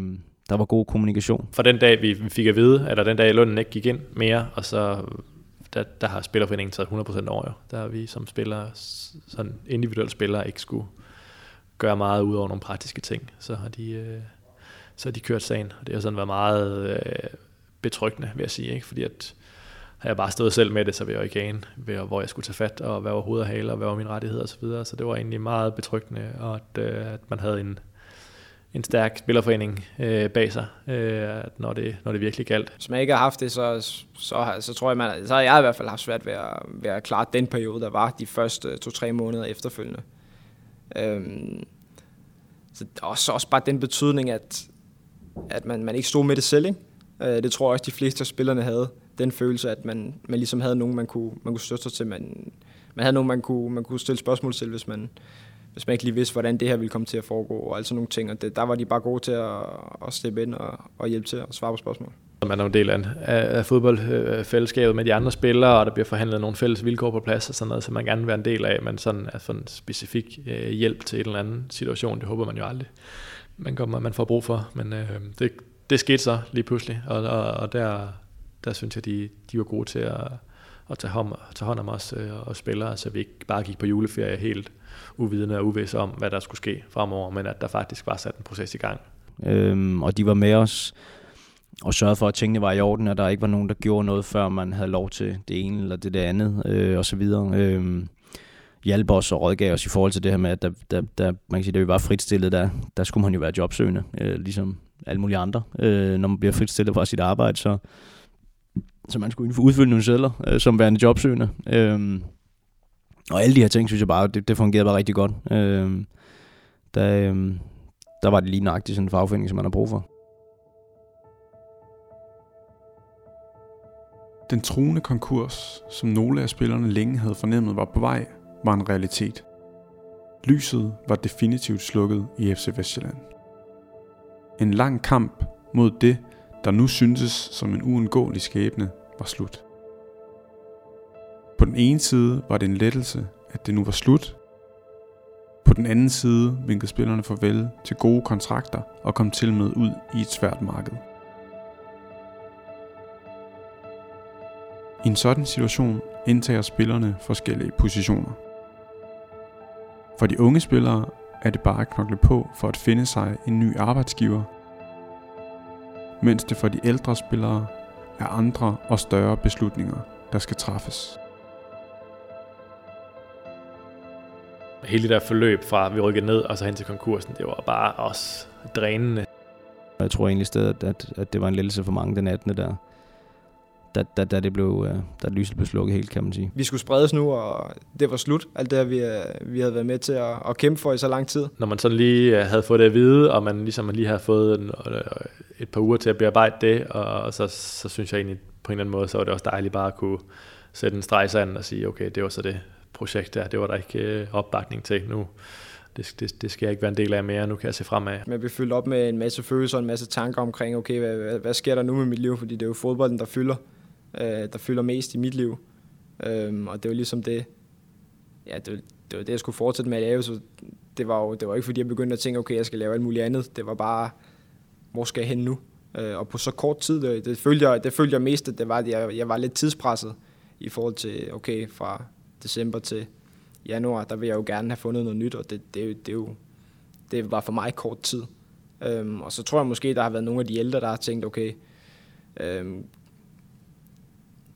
der var god kommunikation. For den dag, vi fik at vide, eller den dag, lønnen ikke gik ind mere, og så der, der har Spillerforeningen taget 100% over jo. Der har vi som spillere, sådan individuelle spillere, ikke skulle gøre meget ud over nogle praktiske ting. Så har de, øh, så har de kørt sagen, og det har sådan været meget øh, betryggende, vil jeg sige, ikke? fordi at har jeg bare stået selv med det, så vil jeg ikke ane, hvor jeg skulle tage fat, og hvad var hoved og hale, og hvad var mine rettigheder osv. Så, videre. så det var egentlig meget betryggende, og at, øh, at man havde en, en stærk spillerforening øh, bag sig, øh, når, det, når det virkelig galt. Hvis man ikke har haft det, så, så, så tror jeg, man, så har jeg i hvert fald haft svært ved at, ved at klare den periode, der var de første to-tre måneder efterfølgende. Øhm, så også, også bare den betydning, at, at man, man ikke stod med det selv. Ikke? Øh, det tror jeg også, de fleste af spillerne havde. Den følelse, at man, man ligesom havde nogen, man kunne, man kunne støtte sig til. Man, man havde nogen, man kunne, man kunne stille spørgsmål til, hvis man, hvis man ikke lige vidste, hvordan det her ville komme til at foregå, og altså nogle ting. Og det, der var de bare gode til at, at steppe ind og, og hjælpe til at svare på spørgsmål. Man er en del af, af fodboldfællesskabet med de andre spillere, og der bliver forhandlet nogle fælles vilkår på plads og sådan noget, som man gerne vil være en del af, men sådan, altså en specifik øh, hjælp til en eller anden situation, det håber man jo aldrig, man, kommer, man får brug for. Men øh, det, det skete så lige pludselig, og, og, og der, der synes jeg, de, de var gode til at, at tage, hånd, tage hånd om os øh, og spillere, så vi ikke bare gik på juleferie helt uvidende og uvidse om, hvad der skulle ske fremover, men at der faktisk var sat en proces i gang. Øhm, og de var med os og sørgede for, at tingene var i orden, og der ikke var nogen, der gjorde noget, før man havde lov til det ene eller det, det andet, øh, og så videre. Øh, hjælpe os og rådgav os i forhold til det her med, at der, der, der, man kan sige, da vi var fritstillet, der, der skulle man jo være jobsøgende, øh, ligesom alle mulige andre. Øh, når man bliver fritstillet fra sit arbejde, så, så man skulle udfylde nogle sædler øh, som værende jobsøgende. Øh, og alle de her ting, synes jeg bare, det, det fungerede bare rigtig godt. Øh, der, øh, der var det lige nøjagtigt sådan en fagforening, som man har brug for. Den truende konkurs, som nogle af spillerne længe havde fornemmet var på vej, var en realitet. Lyset var definitivt slukket i FC Vestjylland. En lang kamp mod det, der nu syntes som en uundgåelig skæbne, var slut. På den ene side var det en lettelse, at det nu var slut. På den anden side vinkede spillerne farvel til gode kontrakter og kom til med ud i et svært marked. I en sådan situation indtager spillerne forskellige positioner. For de unge spillere er det bare at knokle på for at finde sig en ny arbejdsgiver, mens det for de ældre spillere er andre og større beslutninger, der skal træffes. Hele det der forløb fra vi rykkede ned og så hen til konkursen, det var bare også drænende. Jeg tror egentlig stadig, at, at det var en lettelse for mange den 18. der. Da, da, da, det blev, øh, da lyset blev slukket helt, kan man sige. Vi skulle spredes nu, og det var slut. Alt det, vi, øh, vi havde været med til at, at kæmpe for i så lang tid. Når man sådan lige øh, havde fået det at vide, og man ligesom lige havde fået en, et par uger til at bearbejde det, og så, så synes jeg egentlig på en eller anden måde, så var det også dejligt bare at kunne sætte en streg sand og sige, okay, det var så det projekt der, det var der ikke øh, opbakning til nu det, det, det skal jeg ikke være en del af mere, nu kan jeg se fremad. Man bliver fyldt op med en masse følelser, en masse tanker omkring, okay, hvad, hvad, hvad sker der nu med mit liv? Fordi det er jo fodbolden, der fylder, øh, der fylder mest i mit liv. Øhm, og det var ligesom det, ja, det, det var det, jeg skulle fortsætte med at lave, så det var jo det var ikke fordi, jeg begyndte at tænke, okay, jeg skal lave alt muligt andet. Det var bare, hvor skal jeg hen nu? Øh, og på så kort tid, det, det, følte jeg, det følte jeg mest, at det var, at jeg, jeg var lidt tidspresset i forhold til, okay, fra december til januar, der vil jeg jo gerne have fundet noget nyt, og det, det, det, er jo, det var for mig kort tid. Øhm, og så tror jeg måske, der har været nogle af de ældre, der har tænkt, okay, øhm,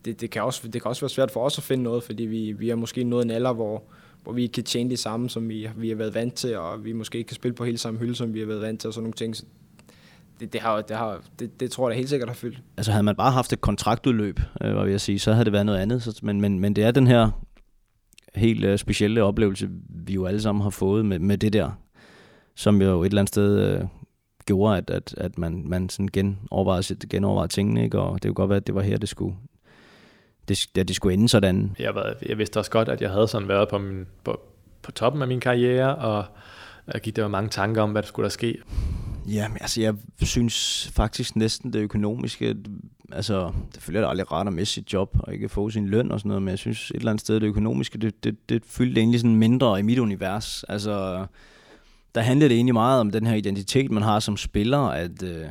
det, det, kan også, det kan også være svært for os at finde noget, fordi vi, vi har måske nået en alder, hvor, hvor vi ikke kan tjene det samme, som vi, vi har været vant til, og vi måske ikke kan spille på helt samme hylde, som vi har været vant til, og sådan nogle ting. Så det, det, har, det, har, det, det tror jeg da helt sikkert har fyldt. Altså havde man bare haft et kontraktudløb, øh, hvad vil jeg sige, så havde det været noget andet. Så, men, men, men det er den her helt uh, specielle oplevelse, vi jo alle sammen har fået med, med det der, som jo et eller andet sted uh, gjorde, at, at, at man, man sådan genovervejede, genovervejede tingene, ikke? og det kunne godt være, at det var her, det skulle, det, ja, det skulle ende sådan. Jeg, var, jeg vidste også godt, at jeg havde sådan været på, min, på, på toppen af min karriere, og jeg gik der mange tanker om, hvad der skulle der ske. Ja, altså jeg synes faktisk næsten det økonomiske, altså selvfølgelig er det aldrig rart at miste sit job og ikke få sin løn og sådan noget, men jeg synes et eller andet sted det økonomiske, det, det, det fyldte egentlig sådan mindre i mit univers. Altså der handlede det egentlig meget om den her identitet, man har som spiller, at øh,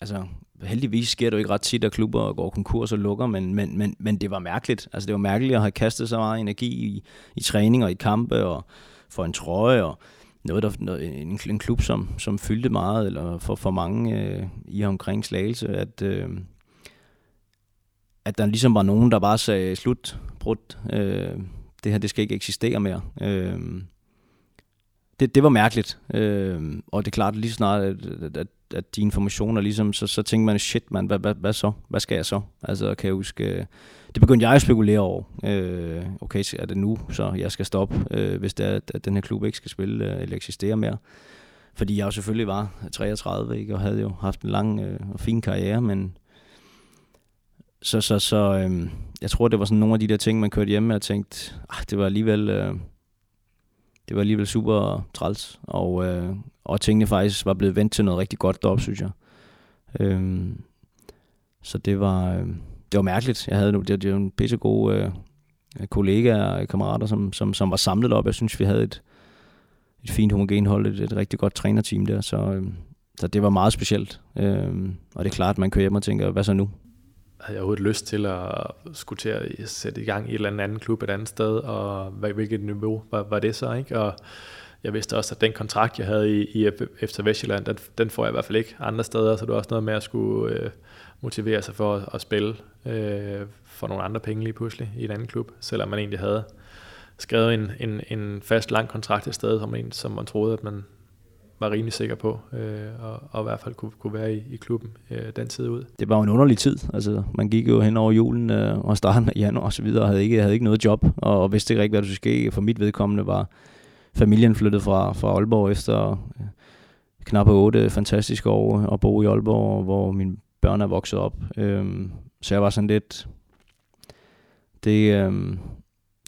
altså heldigvis sker det jo ikke ret tit, at klubber går konkurs og lukker, men, men, men, men det var mærkeligt. Altså det var mærkeligt at have kastet så meget energi i, i træning og i kampe og for en trøje og noget, der, noget, en, en klub, som, som fyldte meget, eller for, for mange øh, i omkring Slagelse, at, øh, at der ligesom var nogen, der bare sagde, slut, brudt, øh, det her, det skal ikke eksistere mere. Øh, det, det var mærkeligt, øh, og det er klart, lige snart, at, at, at, de informationer, ligesom, så, så tænker man, shit man, hvad, hvad, hvad så? Hvad skal jeg så? Altså, kan jeg huske, øh, det begyndte jeg at spekulere over. Øh, okay, er det nu, så jeg skal stoppe, øh, hvis det er, at den her klub ikke skal spille øh, eller eksistere mere. Fordi jeg jo selvfølgelig var 33, ikke, og havde jo haft en lang øh, og fin karriere, men så, så, så øh, jeg tror, det var sådan nogle af de der ting, man kørte hjem med og tænkte, ah, det var alligevel... Øh, det var alligevel super træls, og, øh, og tingene faktisk var blevet vendt til noget rigtig godt deroppe, synes jeg. Øh, så det var, øh, det var mærkeligt. Jeg havde det, det var en pisse gode øh, kollegaer og kammerater, som, som, som var samlet op. Jeg synes, vi havde et, et fint homogen hold, et, et rigtig godt trænerteam der, så, øh, så det var meget specielt. Øh, og det er klart, at man kører hjem og tænker, hvad så nu? Havde jeg overhovedet lyst til at skulle til at sætte i gang i et eller andet klub et andet sted, og hvilket niveau var, var det så, ikke? Og jeg vidste også, at den kontrakt, jeg havde i, i efter Vestjylland, den, den får jeg i hvert fald ikke andre steder, så det var også noget med at skulle øh, motivere sig for at, at spille øh, for nogle andre penge lige pludselig i en anden klub, selvom man egentlig havde skrevet en, en, en fast lang kontrakt et sted, som, en, som man troede, at man var rimelig sikker på, øh, og, og i hvert fald kunne, kunne være i, i klubben øh, den tid ud. Det var jo en underlig tid. Altså, man gik jo hen over julen øh, og starten af januar og så videre, og havde ikke, havde ikke noget job, og, og vidste ikke rigtig, hvad der skulle ske. For mit vedkommende var familien flyttet fra, fra Aalborg efter øh, knap otte fantastiske år og bo i Aalborg, hvor min børn er vokset op. Øhm, så jeg var sådan lidt... Det, øhm,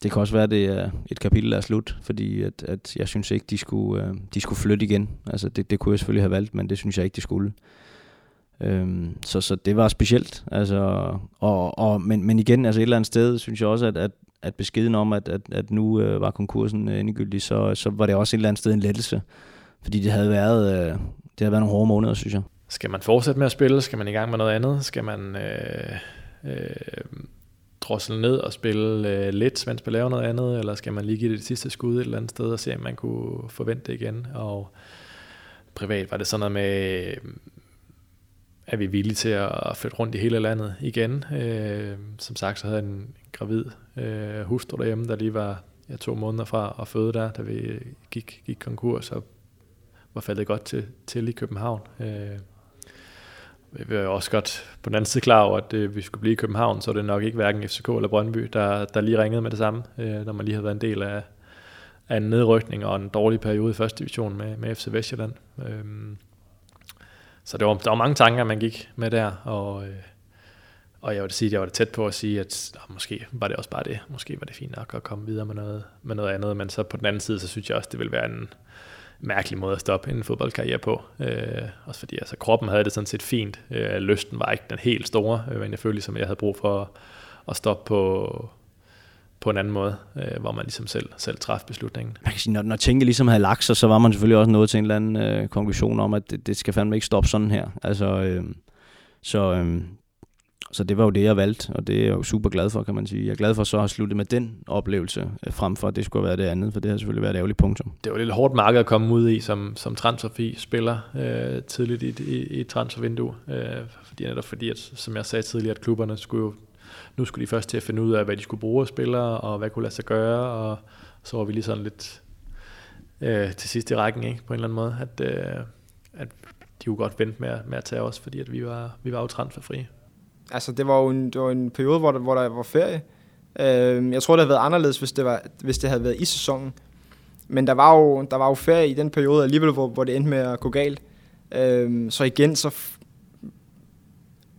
det kan også være, at det er et kapitel, der er slut, fordi at, at jeg synes ikke, de skulle, øh, de skulle flytte igen. Altså det, det kunne jeg selvfølgelig have valgt, men det synes jeg ikke, de skulle. Øhm, så, så det var specielt. Altså, og, og, men, men igen, altså et eller andet sted, synes jeg også, at, at, at beskeden om, at, at, at nu øh, var konkursen øh, endegyldig, så, så var det også et eller andet sted en lettelse. Fordi det havde været, øh, det havde været nogle hårde måneder, synes jeg. Skal man fortsætte med at spille? Skal man i gang med noget andet? Skal man... Øh, øh, drosle ned og spille øh, lidt, mens man laver noget andet, eller skal man lige give det, det sidste skud et eller andet sted og se, om man kunne forvente det igen. Og privat var det sådan noget med, øh, er vi villige til at flytte rundt i hele landet igen. Øh, som sagt, så havde jeg en gravid øh, hustru derhjemme, der lige var ja, to måneder fra at føde der, da vi gik, gik konkurs og var faldet godt til, til i København. Øh, vi var også godt på den anden side klar over, at øh, vi skulle blive i København, så det nok ikke hverken FCK eller Brøndby, der, der lige ringede med det samme, øh, når man lige havde været en del af, af en nedrykning og en dårlig periode i første division med, med FC Vestjylland. Øh, så det var, der var mange tanker, man gik med der, og, øh, og jeg vil sige, at jeg var tæt på at sige, at måske var det også bare det. Måske var det fint nok at komme videre med noget, med noget andet, men så på den anden side, så synes jeg også, det ville være en mærkelig måde at stoppe en fodboldkarriere på. Øh, også fordi altså, kroppen havde det sådan set fint. Øh, lysten var ikke den helt store, øh, men jeg følte som jeg havde brug for at stoppe på, på en anden måde, øh, hvor man ligesom selv, selv træffede beslutningen. Man kan sige, når, når tingene ligesom havde lagt sig, så var man selvfølgelig også nået til en eller anden øh, konklusion om, at det, det skal fandme ikke stoppe sådan her. Altså, øh, så, øh, så det var jo det, jeg valgte, og det er jeg jo super glad for, kan man sige. Jeg er glad for så at slutte med den oplevelse, øh, frem for at det skulle være det andet, for det har selvfølgelig været et ærgerligt punktum. Det var et lidt hårdt marked at komme ud i som, som transferfi spiller øh, tidligt i, i, i et transfervindue, øh, fordi netop fordi, at, som jeg sagde tidligere, at klubberne skulle jo nu skulle de først til at finde ud af, hvad de skulle bruge af spillere, og hvad kunne lade sig gøre, og så var vi lige sådan lidt øh, til sidst i rækken, ikke? på en eller anden måde, at, øh, at de kunne godt vente med, med at tage os, fordi at vi var, vi var jo transferfrie. Altså, det var jo en, det var en periode, hvor der, hvor der var ferie. Øh, jeg tror, det havde været anderledes, hvis det, var, hvis det havde været i sæsonen. Men der var jo, der var jo ferie i den periode alligevel, hvor, hvor det endte med at gå galt. Øh, så igen, så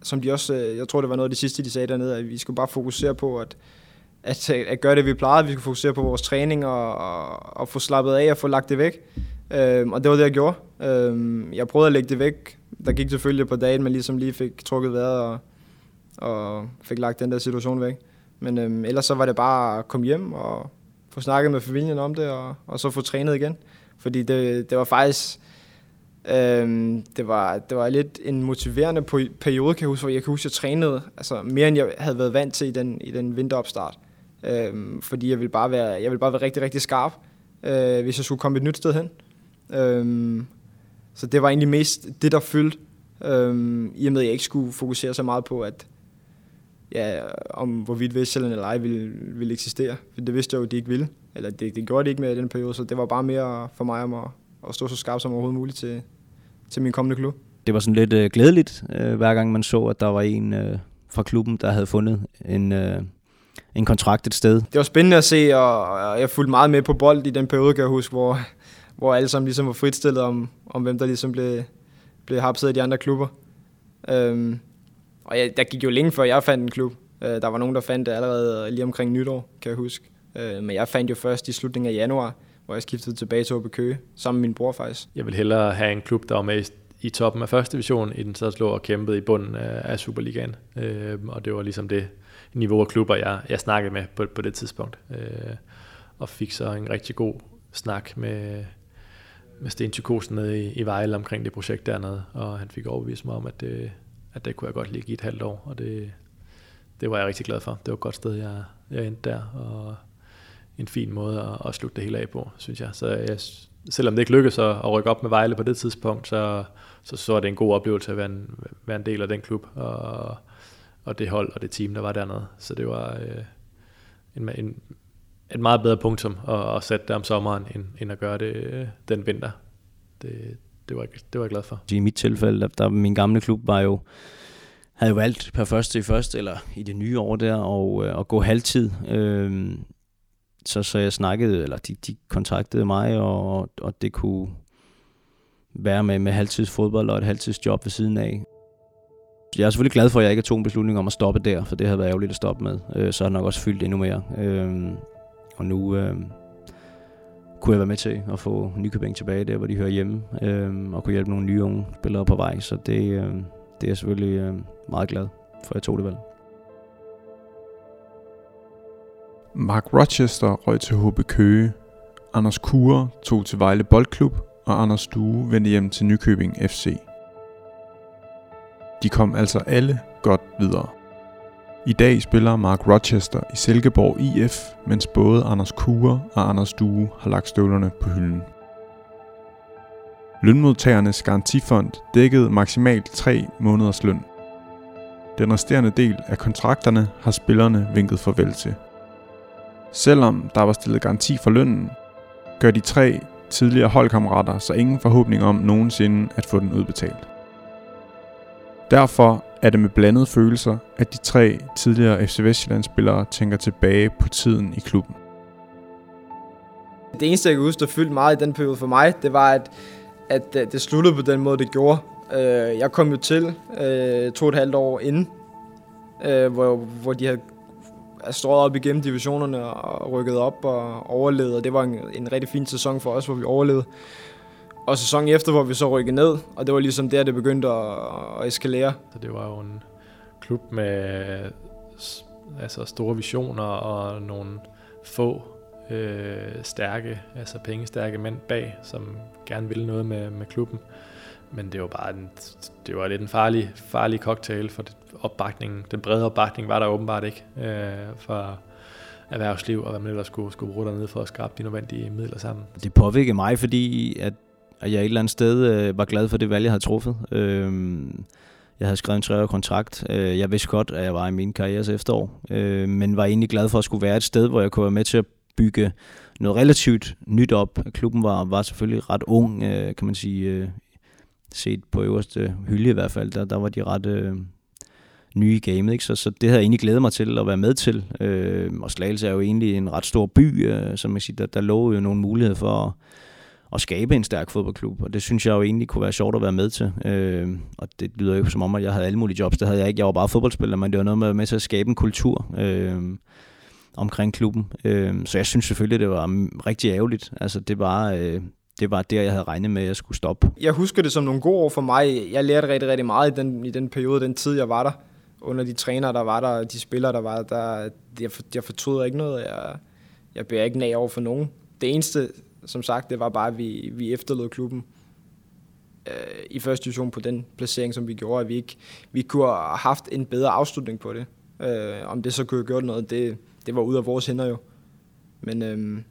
som de også, øh, jeg tror det var noget af det sidste, de sagde dernede, at vi skulle bare fokusere på at, at, at gøre det, vi plejede. Vi skulle fokusere på vores træning og, og, og få slappet af og få lagt det væk. Øhm, og det var det, jeg gjorde. Øhm, jeg prøvede at lægge det væk. Der gik selvfølgelig på dagen, men ligesom lige fik trukket vejret og, og fik lagt den der situation væk. Men øhm, ellers så var det bare at komme hjem og få snakket med familien om det, og, og så få trænet igen. Fordi det, det var faktisk Øhm, det, var, det var lidt en motiverende periode, kan jeg huske, hvor jeg kan huske, at jeg trænede altså, mere, end jeg havde været vant til i den, i den vinteropstart. Øhm, fordi jeg ville, bare være, jeg ville bare være rigtig, rigtig skarp, øh, hvis jeg skulle komme et nyt sted hen. Øhm, så det var egentlig mest det, der fyldte, øhm, i og med, at jeg ikke skulle fokusere så meget på, at ja, om hvorvidt Vestjylland eller ej ville, ville eksistere. For det vidste jeg jo, at de ikke ville. Eller det, det gjorde de ikke med i den periode, så det var bare mere for mig om at, at stå så skarp som overhovedet muligt til, til min kommende klub. Det var sådan lidt øh, glædeligt, øh, hver gang man så, at der var en øh, fra klubben, der havde fundet en, øh, en kontrakt et sted. Det var spændende at se, og, og jeg fulgte meget med på bold i den periode, kan jeg huske, hvor, hvor alle sammen ligesom var fritstillet om, om hvem der ligesom blev, blev hapset i de andre klubber. Øhm, og jeg, der gik jo længe før jeg fandt en klub. Øh, der var nogen, der fandt det allerede lige omkring nytår, kan jeg huske. Øh, men jeg fandt jo først i slutningen af januar, hvor jeg skiftede tilbage til OB Køge, sammen med min bror faktisk. Jeg vil hellere have en klub, der var med i toppen af første division, i den så slå og kæmpede i bunden af, Superligaen. Øh, og det var ligesom det niveau af klubber, jeg, jeg snakkede med på, på det tidspunkt. Øh, og fik så en rigtig god snak med, med Sten Tykosen nede i, i Vejle omkring det projekt dernede, og han fik overbevist mig om, at det, at det kunne jeg godt lige give et halvt år, og det, det var jeg rigtig glad for. Det var et godt sted, jeg, jeg endte der, og en fin måde at, at slutte det hele af på, synes jeg. Så jeg, selvom det ikke lykkedes at, at rykke op med Vejle på det tidspunkt, så så, så er det en god oplevelse at være en, være en del af den klub, og, og det hold og det team, der var dernede. Så det var øh, en, en, et meget bedre punktum at, at sætte det om sommeren, end, end at gøre det øh, den vinter. Det, det, var, det var jeg glad for. I mit tilfælde, der, der min gamle klub var jo havde jo valgt per første i første, eller i det nye år der, og, øh, gå halvtid. Øh, så, så jeg snakkede, eller de, de kontaktede mig, og, og det kunne være med, med halvtids fodbold og et halvtids job ved siden af. Jeg er selvfølgelig glad for, at jeg ikke tog en beslutning om at stoppe der, for det havde været ærgerligt at stoppe med. Øh, så har det nok også fyldt endnu mere. Øh, og nu øh, kunne jeg være med til at få Nykøbing tilbage der, hvor de hører hjemme, øh, og kunne hjælpe nogle nye unge spillere på vej. Så det, øh, det er jeg selvfølgelig øh, meget glad for, at jeg tog det valg. Mark Rochester røg til HB Køge. Anders Kure tog til Vejle Boldklub, og Anders Due vendte hjem til Nykøbing FC. De kom altså alle godt videre. I dag spiller Mark Rochester i Silkeborg IF, mens både Anders Kure og Anders Due har lagt støvlerne på hylden. Lønmodtagernes garantifond dækkede maksimalt 3 måneders løn. Den resterende del af kontrakterne har spillerne vinket farvel til. Selvom der var stillet garanti for lønnen, gør de tre tidligere holdkammerater så ingen forhåbning om nogensinde at få den udbetalt. Derfor er det med blandede følelser, at de tre tidligere FC Vestjylland-spillere tænker tilbage på tiden i klubben. Det eneste, jeg kan huske, der fyldte meget i den periode for mig, det var, at, at øh, det sluttede på den måde, det gjorde. Øh, jeg kom jo til øh, to og et halvt år inden, hvor, hvor de havde strået op igennem divisionerne og rykket op og overlevet, og det var en, en rigtig fin sæson for os, hvor vi overlevede. Og sæsonen efter, hvor vi så rykkede ned, og det var ligesom der, det begyndte at, at eskalere. Så det var jo en klub med altså store visioner og nogle få øh, stærke, altså pengestærke mænd bag, som gerne ville noget med, med klubben. Men det var bare en, det var lidt en farlig, farlig cocktail, for opbakningen, den brede opbakning var der åbenbart ikke øh, for erhvervsliv, og hvad man ellers skulle, skulle bruge dernede for at skrabe de nødvendige midler sammen. Det påvirkede mig, fordi at, at jeg et eller andet sted øh, var glad for det valg, jeg havde truffet. Øh, jeg havde skrevet en treårig kontrakt. Øh, jeg vidste godt, at jeg var i min karrieres efterår, øh, men var egentlig glad for at skulle være et sted, hvor jeg kunne være med til at bygge noget relativt nyt op. Klubben var, var selvfølgelig ret ung, øh, kan man sige, øh, set på øverste hylde i hvert fald. Der, der var de ret øh, nye i gamet, ikke? Så, så det havde jeg egentlig glædet mig til at være med til. Øh, og Slagelse er jo egentlig en ret stor by, øh, som jeg siger, der, der lå jo nogle muligheder for at, at skabe en stærk fodboldklub, og det synes jeg jo egentlig kunne være sjovt at være med til. Øh, og det lyder jo som om, at jeg havde alle mulige jobs, det havde jeg ikke. Jeg var bare fodboldspiller, men det var noget med, med til at skabe en kultur. Øh, omkring klubben. Øh, så jeg synes selvfølgelig, det var rigtig ærgerligt. Altså, det var, øh, det var der, jeg havde regnet med, at jeg skulle stoppe. Jeg husker det som nogle gode år for mig. Jeg lærte rigtig, rigtig meget i den, i den periode, den tid, jeg var der. Under de trænere, der var der, de spillere, der var der. Jeg, jeg fortryder ikke noget. Jeg, jeg bærer ikke nag over for nogen. Det eneste, som sagt, det var bare, at vi, vi efterlod klubben øh, i første division på den placering, som vi gjorde, at vi ikke vi kunne have haft en bedre afslutning på det. Øh, om det så kunne have gjort noget, det, det var ud af vores hænder jo. Men øh,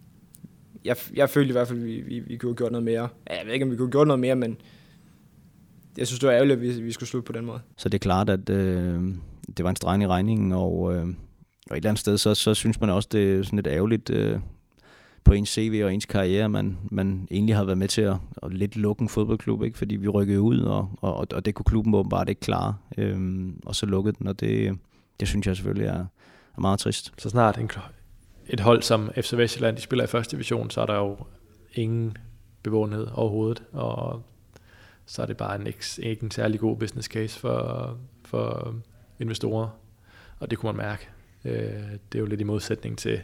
jeg, jeg følte i hvert fald, at vi, vi, vi kunne have gjort noget mere. Jeg ved ikke, om vi kunne have gjort noget mere, men jeg synes, det var ærgerligt, at vi, vi skulle slutte på den måde. Så det er klart, at øh, det var en streng i regningen, og, øh, og et eller andet sted, så, så synes man også, det er sådan lidt ærgerligt øh, på ens CV og ens karriere, man, man egentlig har været med til at, at lidt lukke en fodboldklub, ikke? fordi vi rykkede ud, og, og, og det kunne klubben åbenbart ikke klare, øhm, og så lukkede den, og det, det synes jeg selvfølgelig er, er meget trist. Så snart en, et hold som FC Vestjylland, de spiller i første division, så er der jo ingen bevågenhed overhovedet, og så er det bare en, ikke, ikke en særlig god business case for, for investorer, og det kunne man mærke. Øh, det er jo lidt i modsætning til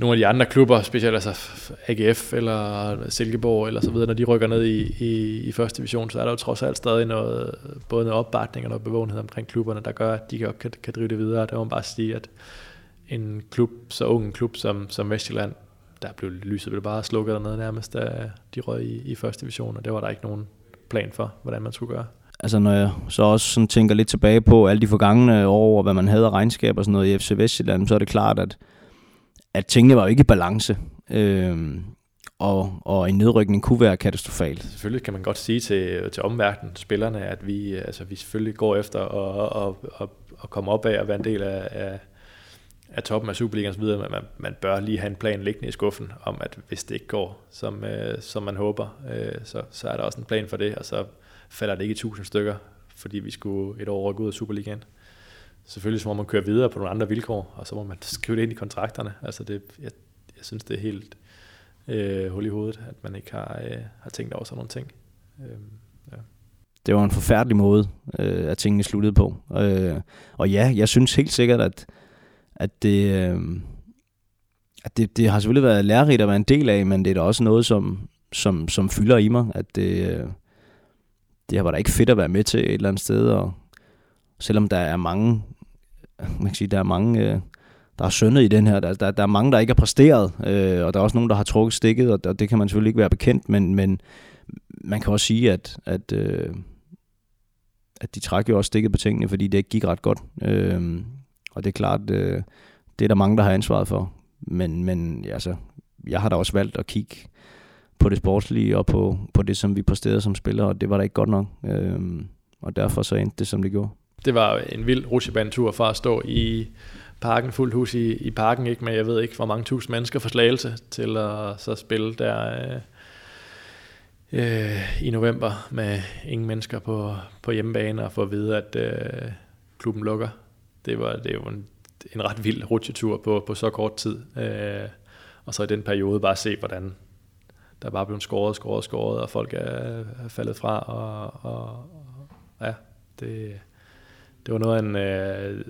nogle af de andre klubber, specielt altså AGF eller Silkeborg eller så videre, når de rykker ned i, i, i første division, så er der jo trods alt stadig noget, både noget opbakning og noget bevågenhed omkring klubberne, der gør, at de kan, kan, kan drive det videre. Der må man bare sige, at en klub, så ung en klub som, som Vestjylland, der blev lyset blev bare slukket dernede nærmest, da de røg i, i første division, og det var der ikke nogen plan for, hvordan man skulle gøre. Altså når jeg så også sådan tænker lidt tilbage på alle de forgangne år, og hvad man havde af regnskab og sådan noget i FC Vestjylland, så er det klart, at, at tingene var jo ikke i balance. Øh, og, og en nedrykning kunne være katastrofalt. Selvfølgelig kan man godt sige til, til omverdenen, spillerne, at vi, altså, vi selvfølgelig går efter at, at, at, at komme op af og være en del af, af, af toppen af Superligaen videre, men man, man bør lige have en plan liggende i skuffen om, at hvis det ikke går, som, øh, som man håber, øh, så, så er der også en plan for det, og så falder det ikke i tusind stykker, fordi vi skulle et år rykke ud af Superligaen. Selvfølgelig så må man køre videre på nogle andre vilkår, og så må man skrive det ind i kontrakterne. Altså det, jeg, jeg synes, det er helt øh, hul i hovedet, at man ikke har, øh, har tænkt over sådan nogle ting. Øh, ja. Det var en forfærdelig måde, øh, at tingene sluttede på. Øh, og ja, jeg synes helt sikkert, at at det, øh, at det, det har selvfølgelig været lærerigt at være en del af, men det er da også noget, som, som, som fylder i mig, at det, øh, det var da ikke fedt at være med til et eller andet sted, og selvom der er mange, man kan sige, der er mange, øh, der er syndet i den her, der, der, der er mange, der ikke har præsteret, øh, og der er også nogen, der har trukket stikket, og, og det kan man selvfølgelig ikke være bekendt, men, men man kan også sige, at, at, øh, at de trækker jo også stikket på tingene, fordi det ikke gik ret godt. Øh, og det er klart, øh, det er der mange, der har ansvaret for. Men, men altså, jeg har da også valgt at kigge på det sportslige og på, på det, som vi præsterede som spillere, og det var da ikke godt nok. Øhm, og derfor så endte det, som det gjorde. Det var en vild rutsjebanetur fra at stå i parken, fuldt hus i, i parken, ikke men jeg ved ikke, hvor mange tusind mennesker for slagelse, til at så spille der øh, øh, i november med ingen mennesker på, på hjemmebane og få at vide, at øh, klubben lukker. Det var, det var en, en ret vild rutsjetur på, på så kort tid. Øh, og så i den periode bare se, hvordan der bare blev skåret, skåret, skåret, og folk er, er faldet fra. Og, og, og ja, det, det var noget af en... Øh,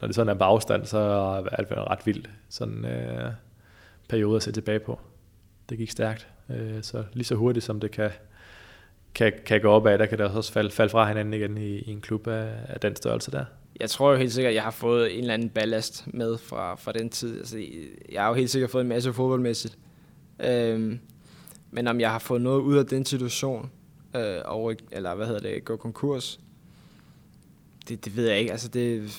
når det sådan er bagstand, så er det ret vildt. Sådan øh, periode at se tilbage på. Det gik stærkt. Øh, så lige så hurtigt som det kan, kan, kan gå op af, der kan det også falde, falde fra hinanden igen i, i en klub af, af den størrelse der. Jeg tror jo helt sikkert, at jeg har fået en eller anden ballast med fra, fra den tid. Altså, jeg har jo helt sikkert fået en masse fodboldmæssigt. Øhm, men om jeg har fået noget ud af den situation, øh, over, eller hvad hedder det, gå konkurs, det, det ved jeg ikke. Altså det,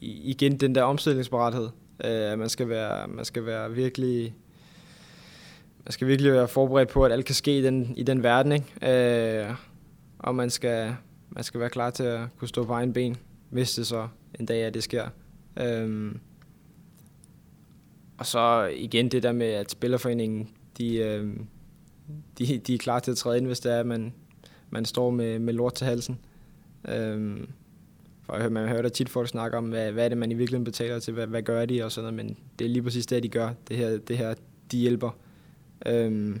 igen den der omstillingsparathed. Øh, man skal være, man skal være virkelig, man skal virkelig være forberedt på, at alt kan ske i den, i den verden, ikke? Øh, og man skal, man skal være klar til at kunne stå på egen ben, hvis det så en dag, at det sker. Øh, og så igen det der med, at Spillerforeningen, de, øh, de, de er klar til at træde ind, hvis det er, at man, man står med, med lort til halsen. Øh, for man hører da tit folk snakke om, hvad, hvad er det, man i virkeligheden betaler til, hvad, hvad gør de og sådan noget, men det er lige præcis det, de gør. Det her, det her de hjælper. Øhm,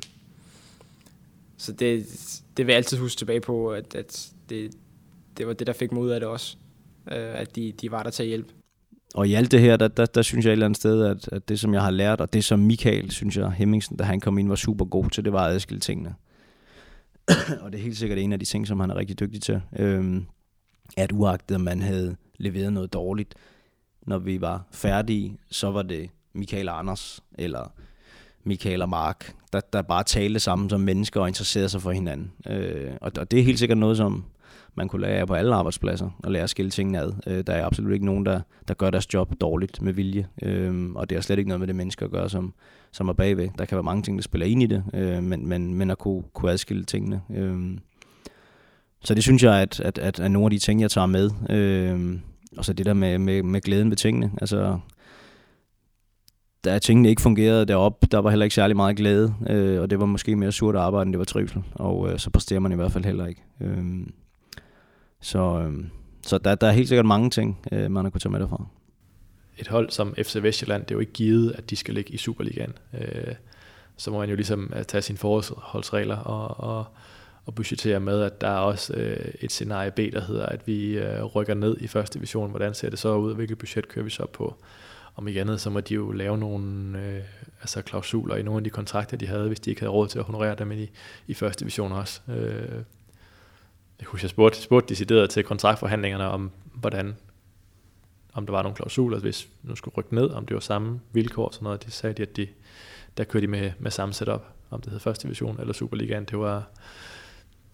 så det, det vil jeg altid huske tilbage på, at, at det, det var det, der fik mig ud af det også. Øh, at de, de var der til at hjælpe. Og i alt det her, der, der, der synes jeg et eller andet sted, at, at det som jeg har lært, og det som Michael, synes jeg, Hemmingsen, da han kom ind, var super god til, det var at adskille tingene. og det er helt sikkert en af de ting, som han er rigtig dygtig til. Øhm, at uagtet man havde leveret noget dårligt, når vi var færdige, så var det Michael Anders eller Michael og Mark, der, der bare talte sammen som mennesker og interesserede sig for hinanden. Øh, og, og det er helt sikkert noget, som man kunne lære på alle arbejdspladser, og lære at skille tingene ad. Øh, der er absolut ikke nogen, der, der gør deres job dårligt med vilje, øh, og det har slet ikke noget med det mennesker at gøre, som, som er bagved. Der kan være mange ting, der spiller ind i det, øh, men, men, men at kunne, kunne adskille tingene. Øh, så det synes jeg, at, at, at, at nogle af de ting, jeg tager med, øh, og så det der med, med, med glæden ved tingene, altså da tingene ikke fungerede deroppe, der var heller ikke særlig meget glæde, øh, og det var måske mere surt arbejde, end det var trivsel, og øh, så præsterer man i hvert fald heller ikke. Øh, så øh, så der, der er helt sikkert mange ting, øh, man har kunnet tage med derfra. Et hold som FC Vestjylland, det er jo ikke givet, at de skal ligge i Superligaen. Øh, så må man jo ligesom øh, tage sine forholdsregler og, og og budgettere med, at der er også øh, et scenarie B, der hedder, at vi øh, rykker ned i første division. Hvordan ser det så ud? Hvilket budget kører vi så på? Om ikke andet, så må de jo lave nogle øh, altså klausuler i nogle af de kontrakter, de havde, hvis de ikke havde råd til at honorere dem i, i første division også. Øh, jeg husker, jeg spurgte, spurgte decideret til kontraktforhandlingerne om, hvordan om der var nogle klausuler, hvis nu skulle rykke ned, om det var samme vilkår og sådan noget. De sagde at de, der kørte de med, med samme setup, om det hed første division eller Superligaen. Det var,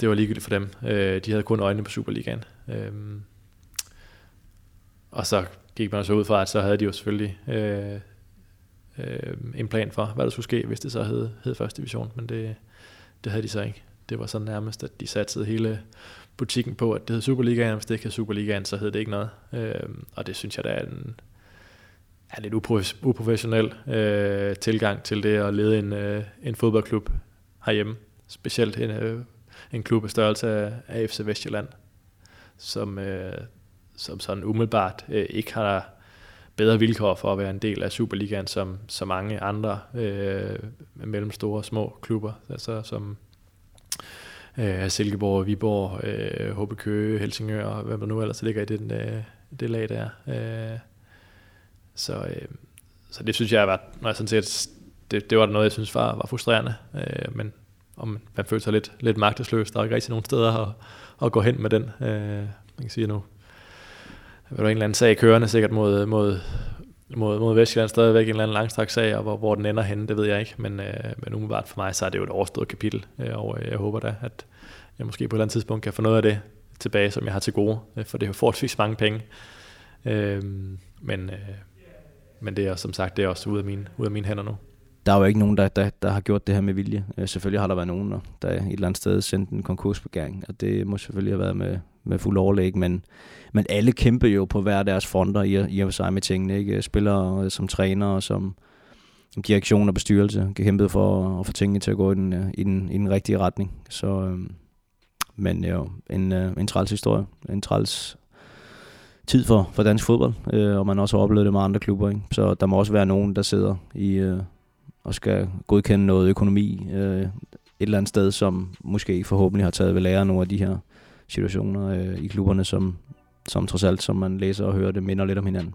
det var ligegyldigt for dem. Øh, de havde kun øjnene på Superligaen. Øh, og så gik man så ud fra, at så havde de jo selvfølgelig øh, øh, en plan for, hvad der skulle ske, hvis det så hed, hed første division, men det, det havde de så ikke. Det var så nærmest, at de satte hele butikken på, at det hed Superligaen, og hvis det ikke hed Superligaen, så hed det ikke noget. Øh, og det synes jeg, der er en er lidt uprofessionel øh, tilgang til det at lede en, øh, en fodboldklub herhjemme. Specielt en, øh, en klub af størrelse af, FC Vestjylland, som, øh, som sådan umiddelbart øh, ikke har bedre vilkår for at være en del af Superligaen, som så mange andre øh, mellemstore og små klubber, altså som øh, Silkeborg, Viborg, øh, HB Køge, Helsingør, og hvad man nu ellers ligger i den, øh, det lag der. Øh, så, øh, så det synes jeg, var, når jeg sådan set, det, det var noget, jeg synes var, var frustrerende, øh, men om man føler sig lidt, lidt magtesløs. Der er ikke rigtig nogen steder at, at gå hen med den. Øh, man kan sige nu, der er en eller anden sag kørende sikkert mod, mod, mod, mod Vestjylland stadigvæk en eller anden langstrak sag, og hvor, hvor den ender henne, det ved jeg ikke. Men, øh, men umiddelbart for mig, så er det jo et overstået kapitel, øh, og øh, jeg håber da, at jeg måske på et eller andet tidspunkt kan få noget af det tilbage, som jeg har til gode, øh, for det er jo forholdsvis mange penge. Øh, men, øh, men det er som sagt det er også ude af mine, ude af mine hænder nu. Der er jo ikke nogen, der, der, der har gjort det her med vilje. Øh, selvfølgelig har der været nogen, der et eller andet sted sendte en konkursbegæring, og det må selvfølgelig have været med, med fuld overlæg, men, men alle kæmper jo på hver deres fronter i, i og sig med tingene. Ikke? Spillere øh, som træner og som, som direktion og bestyrelse kæmpede for at få tingene til at gå i den, øh, i den, i den rigtige retning. Så, øh, men jo, en, øh, en træls historie. En træls tid for, for dansk fodbold, øh, og man også har oplevet det med andre klubber. Ikke? Så der må også være nogen, der sidder i øh, og skal godkende noget økonomi øh, et eller andet sted, som måske forhåbentlig har taget ved lære nogle af de her situationer øh, i klubberne, som, som trods alt, som man læser og hører det, minder lidt om hinanden.